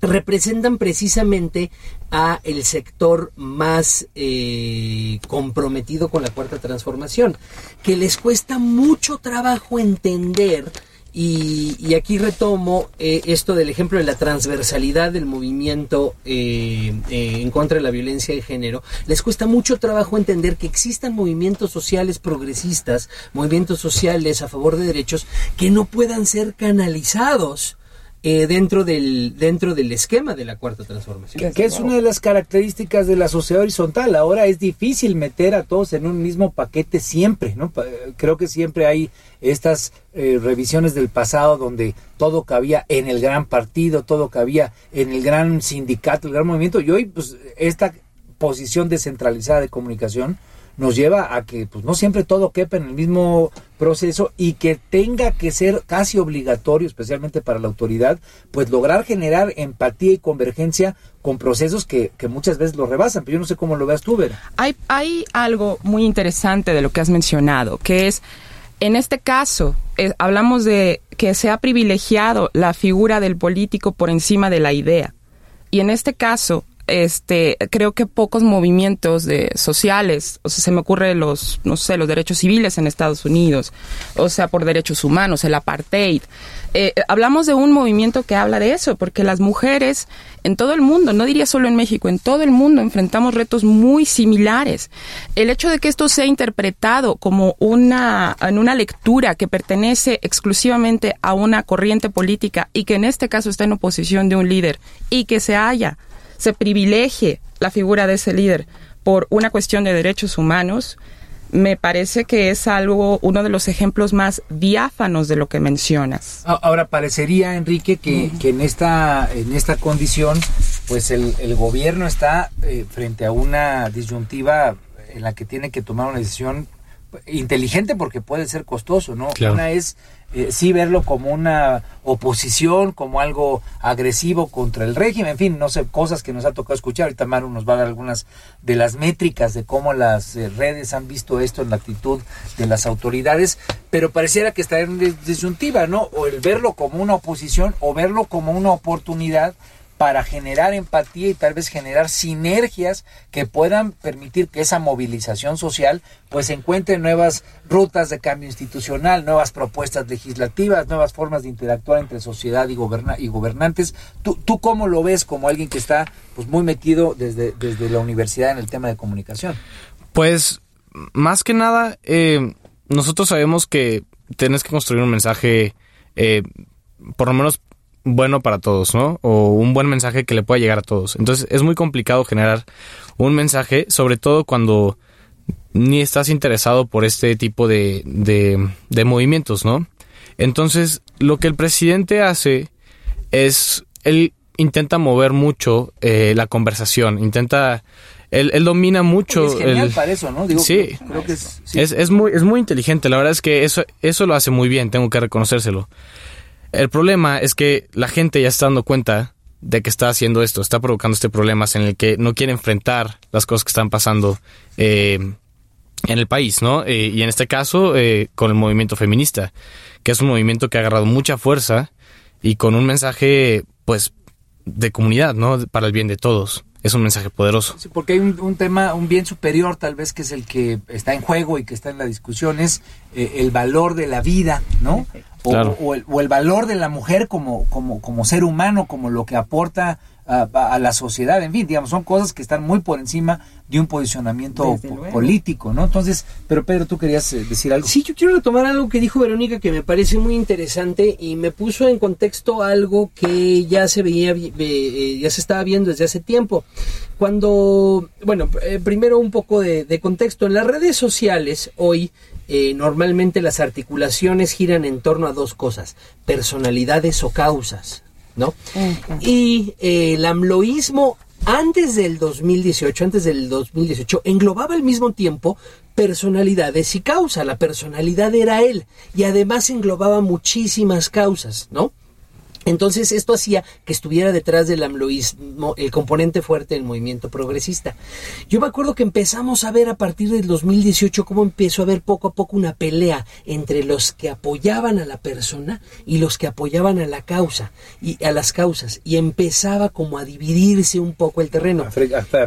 representan precisamente a el sector más eh, comprometido con la cuarta transformación, que les cuesta mucho trabajo entender y, y aquí retomo eh, esto del ejemplo de la transversalidad del movimiento eh, eh, en contra de la violencia de género. Les cuesta mucho trabajo entender que existan movimientos sociales progresistas, movimientos sociales a favor de derechos que no puedan ser canalizados eh, dentro del dentro del esquema de la cuarta transformación. Que, es una de las características de la sociedad horizontal. Ahora es difícil meter a todos en un mismo paquete siempre, ¿no? Creo que siempre hay estas eh, revisiones del pasado donde todo cabía en el gran partido, todo cabía en el gran sindicato, el gran movimiento. Y hoy, pues, esta posición descentralizada de comunicación nos lleva a que pues no siempre todo quepa en el mismo proceso y que tenga que ser casi obligatorio, especialmente para la autoridad, pues lograr generar empatía y convergencia con procesos que, que muchas veces lo rebasan. Pero yo no sé cómo lo veas tú, Vera. Hay, hay algo muy interesante de lo que has mencionado, que es, en este caso, eh, hablamos de que se ha privilegiado la figura del político por encima de la idea. Y en este caso, este, creo que pocos movimientos de sociales, o sea, se me ocurre los, no sé, los derechos civiles en Estados Unidos, o sea, por derechos humanos, el apartheid. Eh, hablamos de un movimiento que habla de eso, porque las mujeres en todo el mundo, no diría solo en México, en todo el mundo enfrentamos retos muy similares. El hecho de que esto sea interpretado como una, en una lectura que pertenece exclusivamente a una corriente política y que en este caso está en oposición de un líder y que se haya se privilegie la figura de ese líder por una cuestión de derechos humanos, me parece que es algo, uno de los ejemplos más diáfanos de lo que mencionas. Ahora, parecería, Enrique, que, que en, esta, en esta condición, pues el, el gobierno está eh, frente a una disyuntiva en la que tiene que tomar una decisión inteligente porque puede ser costoso, ¿no? Una es eh, sí verlo como una oposición, como algo agresivo contra el régimen, en fin, no sé, cosas que nos ha tocado escuchar. Ahorita Maru nos va a dar algunas de las métricas de cómo las eh, redes han visto esto en la actitud de las autoridades, pero pareciera que está en disyuntiva, ¿no? O el verlo como una oposición o verlo como una oportunidad para generar empatía y tal vez generar sinergias que puedan permitir que esa movilización social pues encuentre nuevas rutas de cambio institucional, nuevas propuestas legislativas, nuevas formas de interactuar entre sociedad y, y gobernantes. ¿Tú, ¿Tú cómo lo ves como alguien que está pues muy metido desde, desde la universidad en el tema de comunicación? Pues más que nada, eh, nosotros sabemos que tienes que construir un mensaje, eh, por lo menos bueno para todos, ¿no? O un buen mensaje que le pueda llegar a todos. Entonces es muy complicado generar un mensaje, sobre todo cuando ni estás interesado por este tipo de, de, movimientos, ¿no? Entonces lo que el presidente hace es, él intenta mover mucho eh, la conversación, intenta... Él, él, domina mucho. Es genial para eso, ¿no? sí, creo que es, es, es, muy, es muy inteligente. La verdad es que eso, eso lo hace muy bien, tengo que reconocérselo. El problema es que la gente ya está dando cuenta de que está haciendo esto, está provocando este problema en el que no quiere enfrentar las cosas que están pasando eh, en el país, ¿no? Eh, y en este caso eh, con el movimiento feminista, que es un movimiento que ha agarrado mucha fuerza y con un mensaje, pues, de comunidad, ¿no? Para el bien de todos es un mensaje poderoso. Sí, porque hay un, tema, un bien superior tal vez que es el que está en juego y que está en la discusión, es eh, el valor de la vida, ¿no? O, el, o, el, valor de la mujer como, como, como ser humano, como lo que aporta a, la sociedad, en fin, digamos, son cosas que están muy por encima de un posicionamiento político, ¿no? Entonces, pero Pedro, tú querías eh, decir algo. Sí, yo quiero retomar algo que dijo Verónica que me parece muy interesante y me puso en contexto algo que ya se veía, eh, ya se estaba viendo desde hace tiempo. Cuando, bueno, eh, primero un poco de, contexto. En las redes sociales hoy normalmente las articulaciones giran en torno a dos cosas, personalidades o causas. ¿No? Y eh, el amloísmo antes del 2018, antes del 2018, englobaba al mismo tiempo personalidades y causa. La personalidad era él y además englobaba muchísimas causas, ¿no? Entonces esto hacía que estuviera detrás del amloísmo el componente fuerte del movimiento progresista. Yo me acuerdo que empezamos a ver a partir del 2018 cómo empezó a haber poco a poco una pelea entre los que apoyaban a la persona y los que apoyaban a la causa y a las causas y empezaba como a dividirse un poco el terreno.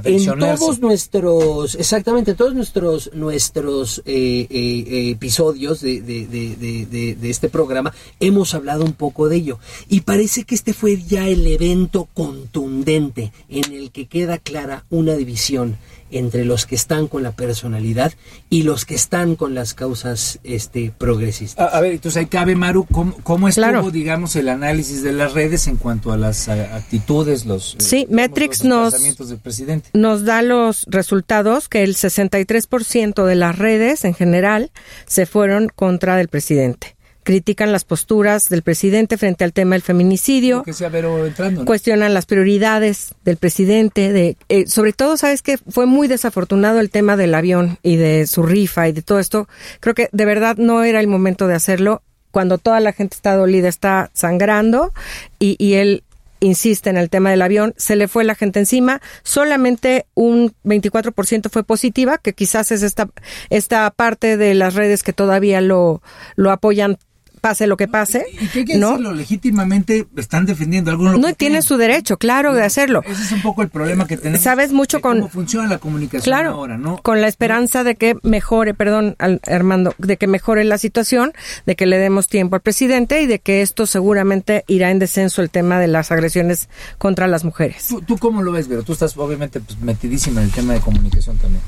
en todos nuestros, exactamente, en todos nuestros nuestros eh, eh, episodios de, de, de, de este programa hemos hablado un poco de ello y parece que este fue ya el evento contundente en el que queda clara una división entre los que están con la personalidad y los que están con las causas este, progresistas. A, ver, entonces ahí cabe, Maru, ¿cómo, cómo estuvo, digamos, el análisis de las redes en cuanto a las actitudes, los, eh, sí, Metrix nos, del presidente? nos da los resultados que el 63% de las redes en general se fueron contra del presidente. Critican las posturas del presidente frente al tema del feminicidio. Que sea entrando, ¿no? Cuestionan las prioridades del presidente. De, eh, sobre todo, sabes que fue muy desafortunado el tema del avión y de su rifa y de todo esto. Creo que de verdad no era el momento de hacerlo cuando toda la gente está dolida, está sangrando y, y él insiste en el tema del avión, se le fue la gente encima, solamente un 24% fue positiva, que quizás es esta, esta parte de las redes que todavía lo, lo apoyan pase lo que pase, Y que hay que ¿no? decirlo, legítimamente están defendiendo algunos. lo No, tiene su derecho, claro, de hacerlo. Ese es un poco el problema que tenemos. Sabes mucho con- cómo funciona la comunicación Claro, ahora, ¿no? con la esperanza de que mejore, perdón, al- Armando, de que mejore la situación, de que le demos tiempo al presidente y de que esto seguramente irá en descenso el tema de las agresiones contra las mujeres. ¿Tú, tú cómo lo ves, Vero? Tú estás obviamente pues, metidísima en el tema de comunicación también.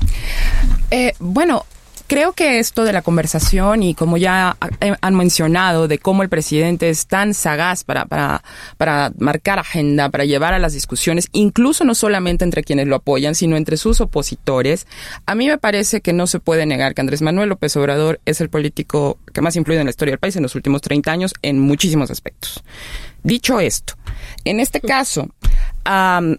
Eh, bueno, creo que esto de la conversación y como ya eh, han mencionado de cómo el presidente es tan sagaz para, para, para marcar agenda, para llevar a las discusiones, incluso no solamente entre quienes lo apoyan, sino entre sus opositores, a mí me parece que no se puede negar que Andrés Manuel López Obrador es el político que más ha influido en la historia del país en los últimos 30 años en muchísimos aspectos. Dicho esto, en este caso, am,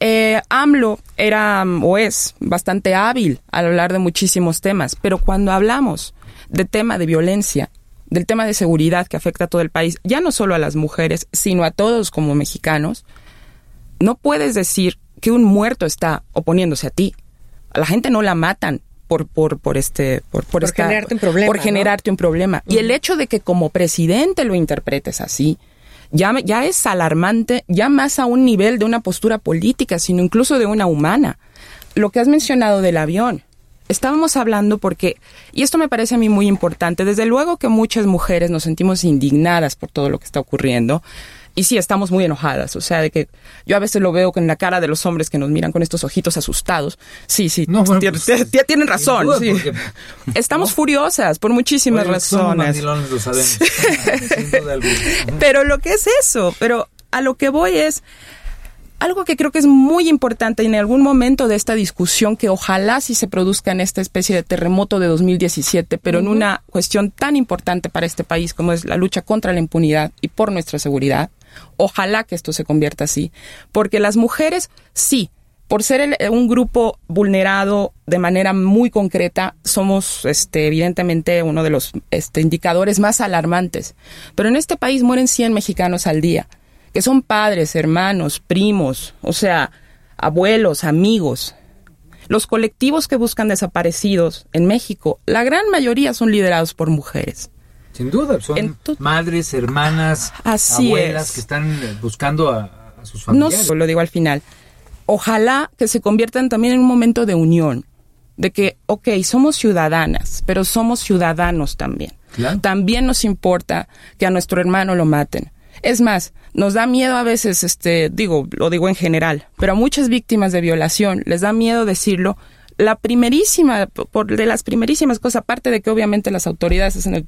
eh, AMLO era mm, o es bastante hábil al hablar de muchísimos temas, pero cuando hablamos de tema de violencia, del tema de seguridad que afecta a todo el país, ya no solo a las mujeres, sino a todos como mexicanos, no puedes decir que un muerto está oponiéndose a ti. A la gente no la matan por por por este por por, Por esta- generarte un problema, por ¿no? generarte un problema. Y el hecho de que como presidente lo interpretes así, ya, ya es alarmante, ya más a un nivel de una postura política, sino incluso de una humana. Lo que has mencionado del avión. Estábamos hablando porque, y esto me parece a mí muy importante, desde luego que muchas mujeres nos sentimos indignadas por todo lo que está ocurriendo, y sí, estamos muy enojadas, o sea, de que yo a veces lo veo con la cara de los hombres que nos miran con estos ojitos asustados. Sí, sí, No, bueno, pues, tien- tien- tienen razón. duda, sí. porque- [laughs] Estamos ¿no? furiosas por muchísimas Oye, razones. sabemos. [laughs] Pero lo que es eso, pero a lo que voy es algo que creo que es muy importante en algún momento de esta discusión que ojalá sí se produzca en esta especie de terremoto de 2017, pero en una cuestión tan importante para este país como es la lucha contra la impunidad y por nuestra seguridad. Ojalá que esto se convierta así, porque las mujeres sí, por ser un grupo vulnerado de manera muy concreta, somos este, evidentemente uno de los este, indicadores más alarmantes. Pero en este país mueren 100 mexicanos al día, que son padres, hermanos, primos, o sea, abuelos, amigos. Los colectivos que buscan desaparecidos en México, la gran mayoría son liderados por mujeres. Sin duda, son madres, hermanas, Así abuelas es. que están eh, buscando a, a sus No familiares. solo lo digo al final. Ojalá que se conviertan también en un momento de unión, de que, ok, somos ciudadanas, pero somos ciudadanos también. Claro. También nos importa que a nuestro hermano lo maten. Es más, nos da miedo a veces, este, digo, lo digo en general, pero a muchas víctimas de violación les da miedo decirlo. La primerísima, por de las primerísimas cosas, aparte de que obviamente las autoridades hacen el,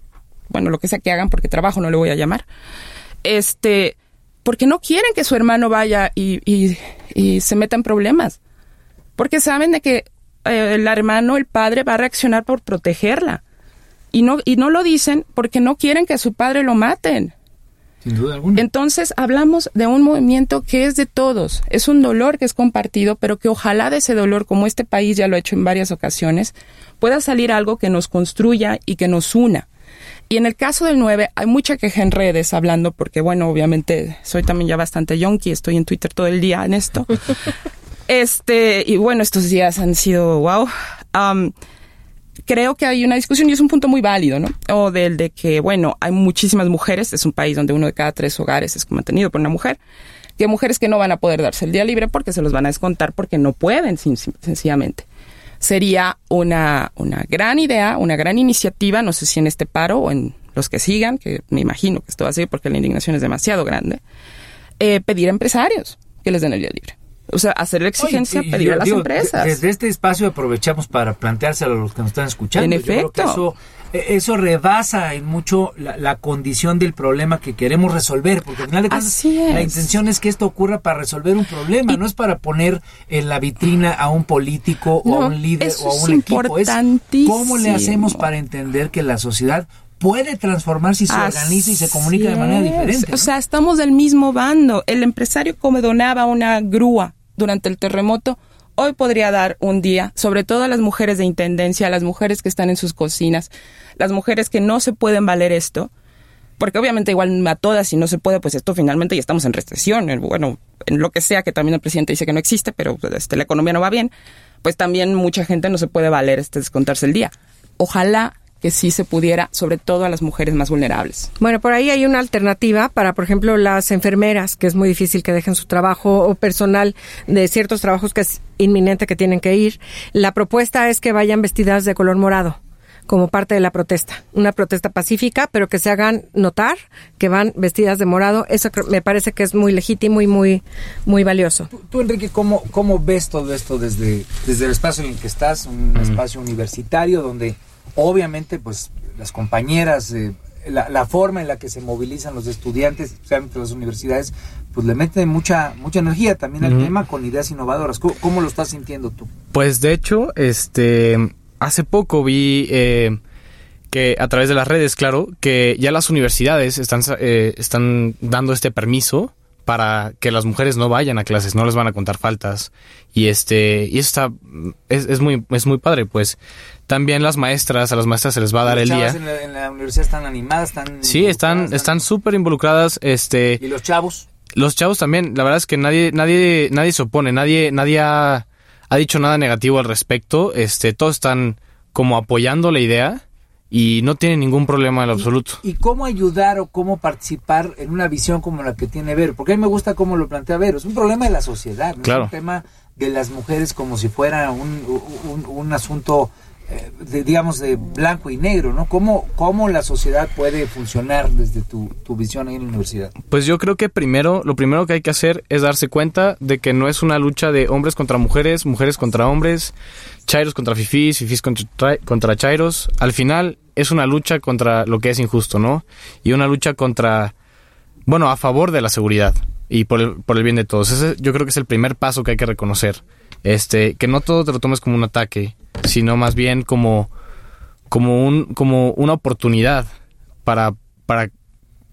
bueno, lo que sea que hagan, porque trabajo no le voy a llamar, este, porque no quieren que su hermano vaya y, y- y se meta en problemas. Porque saben de que eh, el hermano, el padre, va a reaccionar por protegerla. Y no, y no lo dicen porque no quieren que a su padre lo maten. Sin duda alguna. Entonces hablamos de un movimiento que es de todos, es un dolor que es compartido, pero que ojalá de ese dolor, como este país ya lo ha hecho en varias ocasiones, pueda salir algo que nos construya y que nos una. Y en el caso del 9 hay mucha queja en redes hablando, porque bueno, obviamente soy también ya bastante yonki, estoy en Twitter todo el día en esto. [laughs] este, y bueno, estos días han sido wow. Creo que hay una discusión y es un punto muy válido, ¿no? O del de que, bueno, hay muchísimas mujeres, es un país donde uno de cada tres hogares es mantenido por una mujer, que hay mujeres que no van a poder darse el día libre porque se los van a descontar porque no pueden, sencillamente. Sería una, una gran idea, una gran iniciativa, no sé si en este paro o en los que sigan, que me imagino que esto va a seguir porque la indignación es demasiado grande, eh, pedir a empresarios que les den el día libre. O sea, hacer la exigencia, Oye, pedir yo a las digo, empresas. de- Desde este espacio aprovechamos para planteárselo a los que nos están escuchando. En Yo creo que efecto. eso, eso rebasa en mucho la, la condición del problema que queremos resolver, porque al final de cuentas la intención es que esto ocurra para resolver un problema, no es para poner en la vitrina a un político o a un líder o a un equipo. Es cómo le hacemos para entender que la sociedad puede transformar si se organiza y se comunica de manera Así diferente. O sea, estamos del mismo bando. El empresario como donaba una grúa durante el terremoto, hoy podría dar un día, sobre todo a las mujeres de intendencia, a las mujeres que están en sus cocinas, las mujeres que no se pueden valer esto, porque obviamente igual a todas si no se puede, pues esto finalmente ya estamos en recesión, en- bueno, en lo que sea que también el presidente dice que no existe, pero este, la economía no va bien, pues también mucha gente no se puede valer este descontarse el día. Ojalá que sí se pudiera, sobre todo a las mujeres más vulnerables. Bueno, por ahí hay una alternativa para, por ejemplo, las enfermeras, que es muy difícil que dejen su trabajo, o personal de ciertos trabajos que es inminente que tienen que ir. La propuesta es que vayan vestidas de color morado como parte de la protesta, una protesta pacífica, pero que se hagan notar que van vestidas de morado. Eso creo- me parece que es muy legítimo y muy, muy valioso. Tú, Enrique, ¿cómo, ¿cómo ves todo esto desde, desde el espacio en el que estás? Un espacio universitario donde obviamente pues las compañeras, eh, la, la forma en la que se movilizan los estudiantes, especialmente las universidades, pues le meten mucha, mucha energía también al tema con ideas innovadoras. ¿Cómo, cómo lo estás sintiendo tú? Pues de hecho, este, hace poco vi eh, que a través de las redes, claro, que ya las universidades están, eh, están dando este permiso para que las mujeres no vayan a clases, no les van a contar faltas. Y este, y eso está, es, es muy, es muy padre, pues. También las maestras, a las maestras se les va a dar el día. En la, en la universidad están animadas, están... Sí, están, están súper involucradas, este. ¿Y los chavos? Los chavos también, la verdad es que nadie, nadie, nadie se opone, nadie, nadie ha, ha dicho nada negativo al respecto. Este, todos están como apoyando la idea y no tienen ningún problema en absoluto. ¿Y cómo ayudar o cómo participar en una visión como la que tiene Vero? Porque a mí me gusta cómo lo plantea Vero. Es un problema de la sociedad, ¿no? Claro. es un tema de las mujeres como si fuera un, un, un asunto, de, digamos, de blanco y negro, ¿no? ¿Cómo, cómo la sociedad puede funcionar desde tu, tu visión ahí en la universidad? Pues yo creo que primero, lo primero que hay que hacer es darse cuenta de que no es una lucha de hombres contra mujeres, mujeres contra hombres, chairos contra fifís, fifís contra, tra- contra chairos. Al final es una lucha contra lo que es injusto, ¿no? Y una lucha contra, bueno, a favor de la seguridad y por el, por el bien de todos. Ese yo creo que es el primer paso que hay que reconocer. Este, que no todo te lo tomes como un ataque, sino más bien como, como un, como una oportunidad para, para,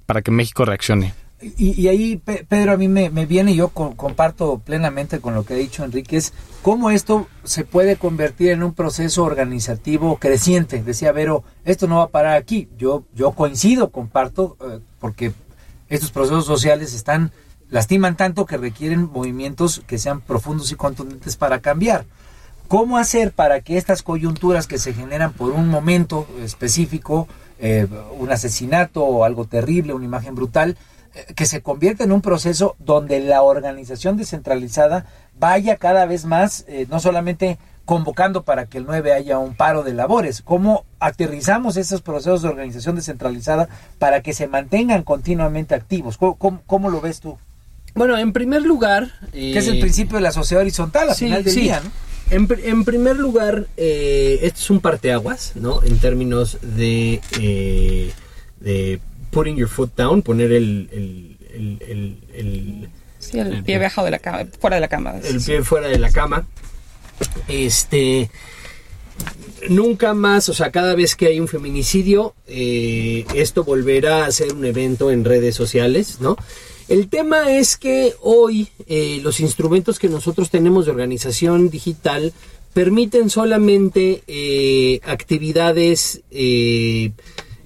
para que México reaccione. Y, y ahí, Pe- Pedro, a mí me, me viene, y yo co- comparto plenamente con lo que ha dicho Enrique, es cómo esto se puede convertir en un proceso organizativo creciente. Decía Vero, esto no va a parar aquí. Yo, yo coincido, comparto, eh, porque estos procesos sociales están, lastiman tanto que requieren movimientos que sean profundos y contundentes para cambiar. ¿Cómo hacer para que estas coyunturas que se generan por un momento específico, eh, un asesinato o algo terrible, una imagen brutal, eh, que se convierta en un proceso donde la organización descentralizada vaya cada vez más, eh, no solamente convocando para que el 9 haya un paro de labores, cómo aterrizamos esos procesos de organización descentralizada para que se mantengan continuamente activos. ¿Cómo, cómo- cómo lo ves tú? Bueno, en primer lugar... Que es el principio de la sociedad horizontal al Sí, final del sí. día, ¿no? En, pr- en primer lugar, eh, este es un parteaguas, ¿no? En términos de, eh, de putting your foot down, poner el, el, el, el- el- Sí, el pie bajado de la cama, fuera de la cama. el pie fuera de la cama. Este. Nunca más, o sea, cada vez que hay un feminicidio, eh, esto volverá a ser un evento en redes sociales, ¿no? El tema es que hoy eh, los instrumentos que nosotros tenemos de organización digital permiten solamente eh, actividades eh,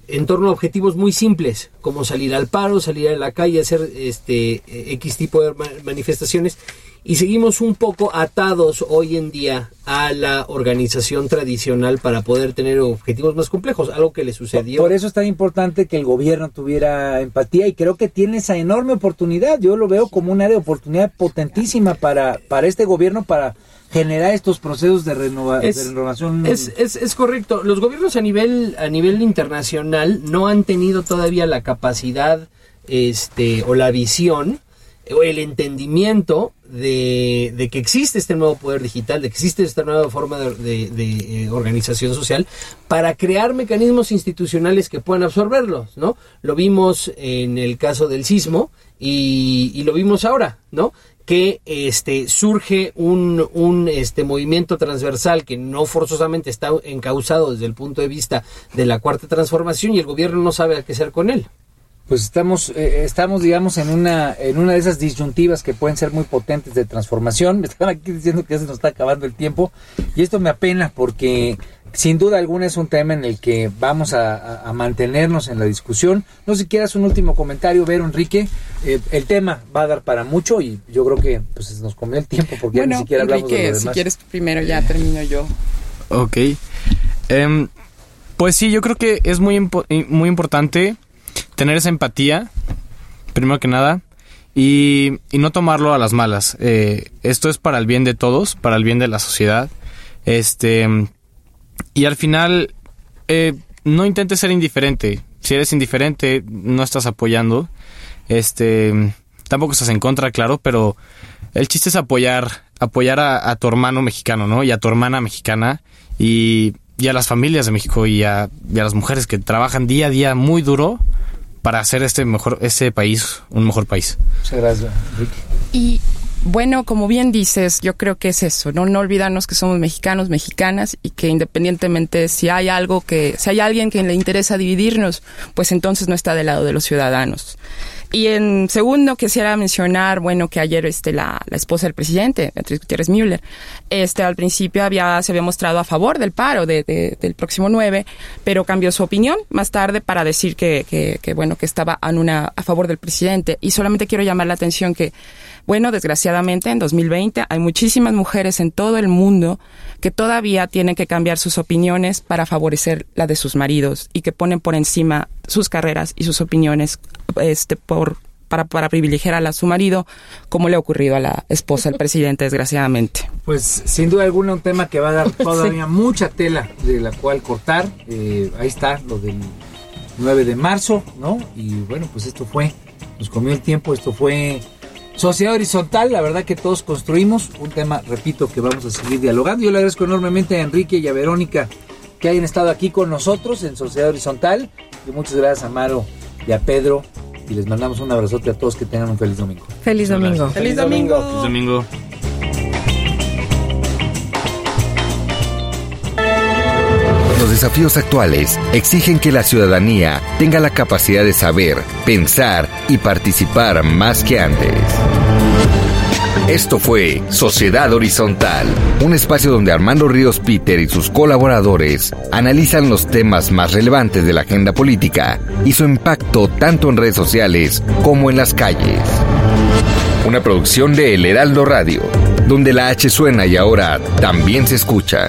en torno a objetivos muy simples, como salir al paro, salir a la calle, hacer este X tipo de ma- manifestaciones, y seguimos un poco atados hoy en día a la organización tradicional para poder tener objetivos más complejos, algo que le sucedió. Por eso es tan importante que el gobierno tuviera empatía y creo que tiene esa enorme oportunidad. Yo lo veo como un área de oportunidad potentísima para, para este gobierno para generar estos procesos de, renova- de Es- renovación. Es, es, es correcto. Los gobiernos a nivel, a nivel internacional no han tenido todavía la capacidad este, o la visión o el entendimiento de, que existe este nuevo poder digital, de que existe esta nueva forma de, eh, organización social para crear mecanismos institucionales que puedan absorberlos, ¿no? Lo vimos en el caso del sismo y, y lo vimos ahora, ¿no? que este surge un, un este movimiento transversal que no forzosamente está encausado desde el punto de vista de la cuarta transformación y el gobierno no sabe a qué hacer con él. Pues estamos, eh, estamos, digamos, en una, en una de esas disyuntivas que pueden ser muy potentes de transformación. [laughs] Me están aquí diciendo que ya se nos está acabando el tiempo y esto me apena porque sin duda alguna es un tema en el que vamos a, mantenernos en la discusión. No sé si quieras un último comentario, Vero, Enrique. Eh, el tema va a dar para mucho y yo creo que pues nos comió el tiempo porque ya ni siquiera hablamos de lo demás. si quieres primero ya termino yo. Ok. Em, pues sí, yo creo que es muy, muy importante tener esa empatía, primero que nada, y, no tomarlo a las malas. Eh, esto es para el bien de todos, para el bien de la sociedad. Este, y al final, eh, no intentes ser indiferente. Si eres indiferente, no estás apoyando. Este, tampoco estás en contra, claro, pero el chiste es apoyar, apoyar a, tu hermano mexicano, ¿no? Y a tu hermana mexicana y, y a las familias de México y a, y a las mujeres que trabajan día a día muy duro para hacer este mejor este país un mejor país. Muchas gracias, Ricky. Y bueno, como bien dices, yo creo que es eso, ¿no? No olvidarnos que somos mexicanos, mexicanas y que independientemente si hay algo que, si hay alguien que le interesa dividirnos, pues entonces no está del lado de los ciudadanos. Y en segundo, quisiera mencionar, bueno, que ayer este, la, la esposa del presidente, Beatriz Gutiérrez Müller, este, al principio había, se había mostrado a favor del paro de, del próximo 9, pero cambió su opinión más tarde para decir que, que, que, bueno, que estaba en una, a favor del presidente. Y solamente quiero llamar la atención que, bueno, desgraciadamente en 2020 hay muchísimas mujeres en todo el mundo que todavía tienen que cambiar sus opiniones para favorecer la de sus maridos y que ponen por encima sus carreras y sus opiniones este por para, para privilegiar a su marido, como le ha ocurrido a la esposa del presidente, [laughs] desgraciadamente. Pues sin duda alguna un tema que va a dar [laughs] todavía mucha tela de la cual cortar. Eh, ahí está lo del 9 de marzo, ¿no? Y bueno, pues esto fue, nos comió el tiempo, esto fue Sociedad Horizontal, la verdad que todos construimos un tema, repito, que vamos a seguir dialogando. Yo le agradezco enormemente a Enrique y a Verónica que hayan estado aquí con nosotros en Sociedad Horizontal. Y muchas gracias a Maro y a Pedro. Y les mandamos un abrazote a todos que tengan un feliz domingo. Feliz domingo. Feliz domingo. Feliz domingo. Los desafíos actuales exigen que la ciudadanía tenga la capacidad de saber, pensar y participar más que antes. Esto fue Sociedad Horizontal, un espacio donde Armando Ríos Peter y sus colaboradores analizan los temas más relevantes de la agenda política y su impacto tanto en redes sociales como en las calles. Una producción de El Heraldo Radio, donde la H suena y ahora también se escucha.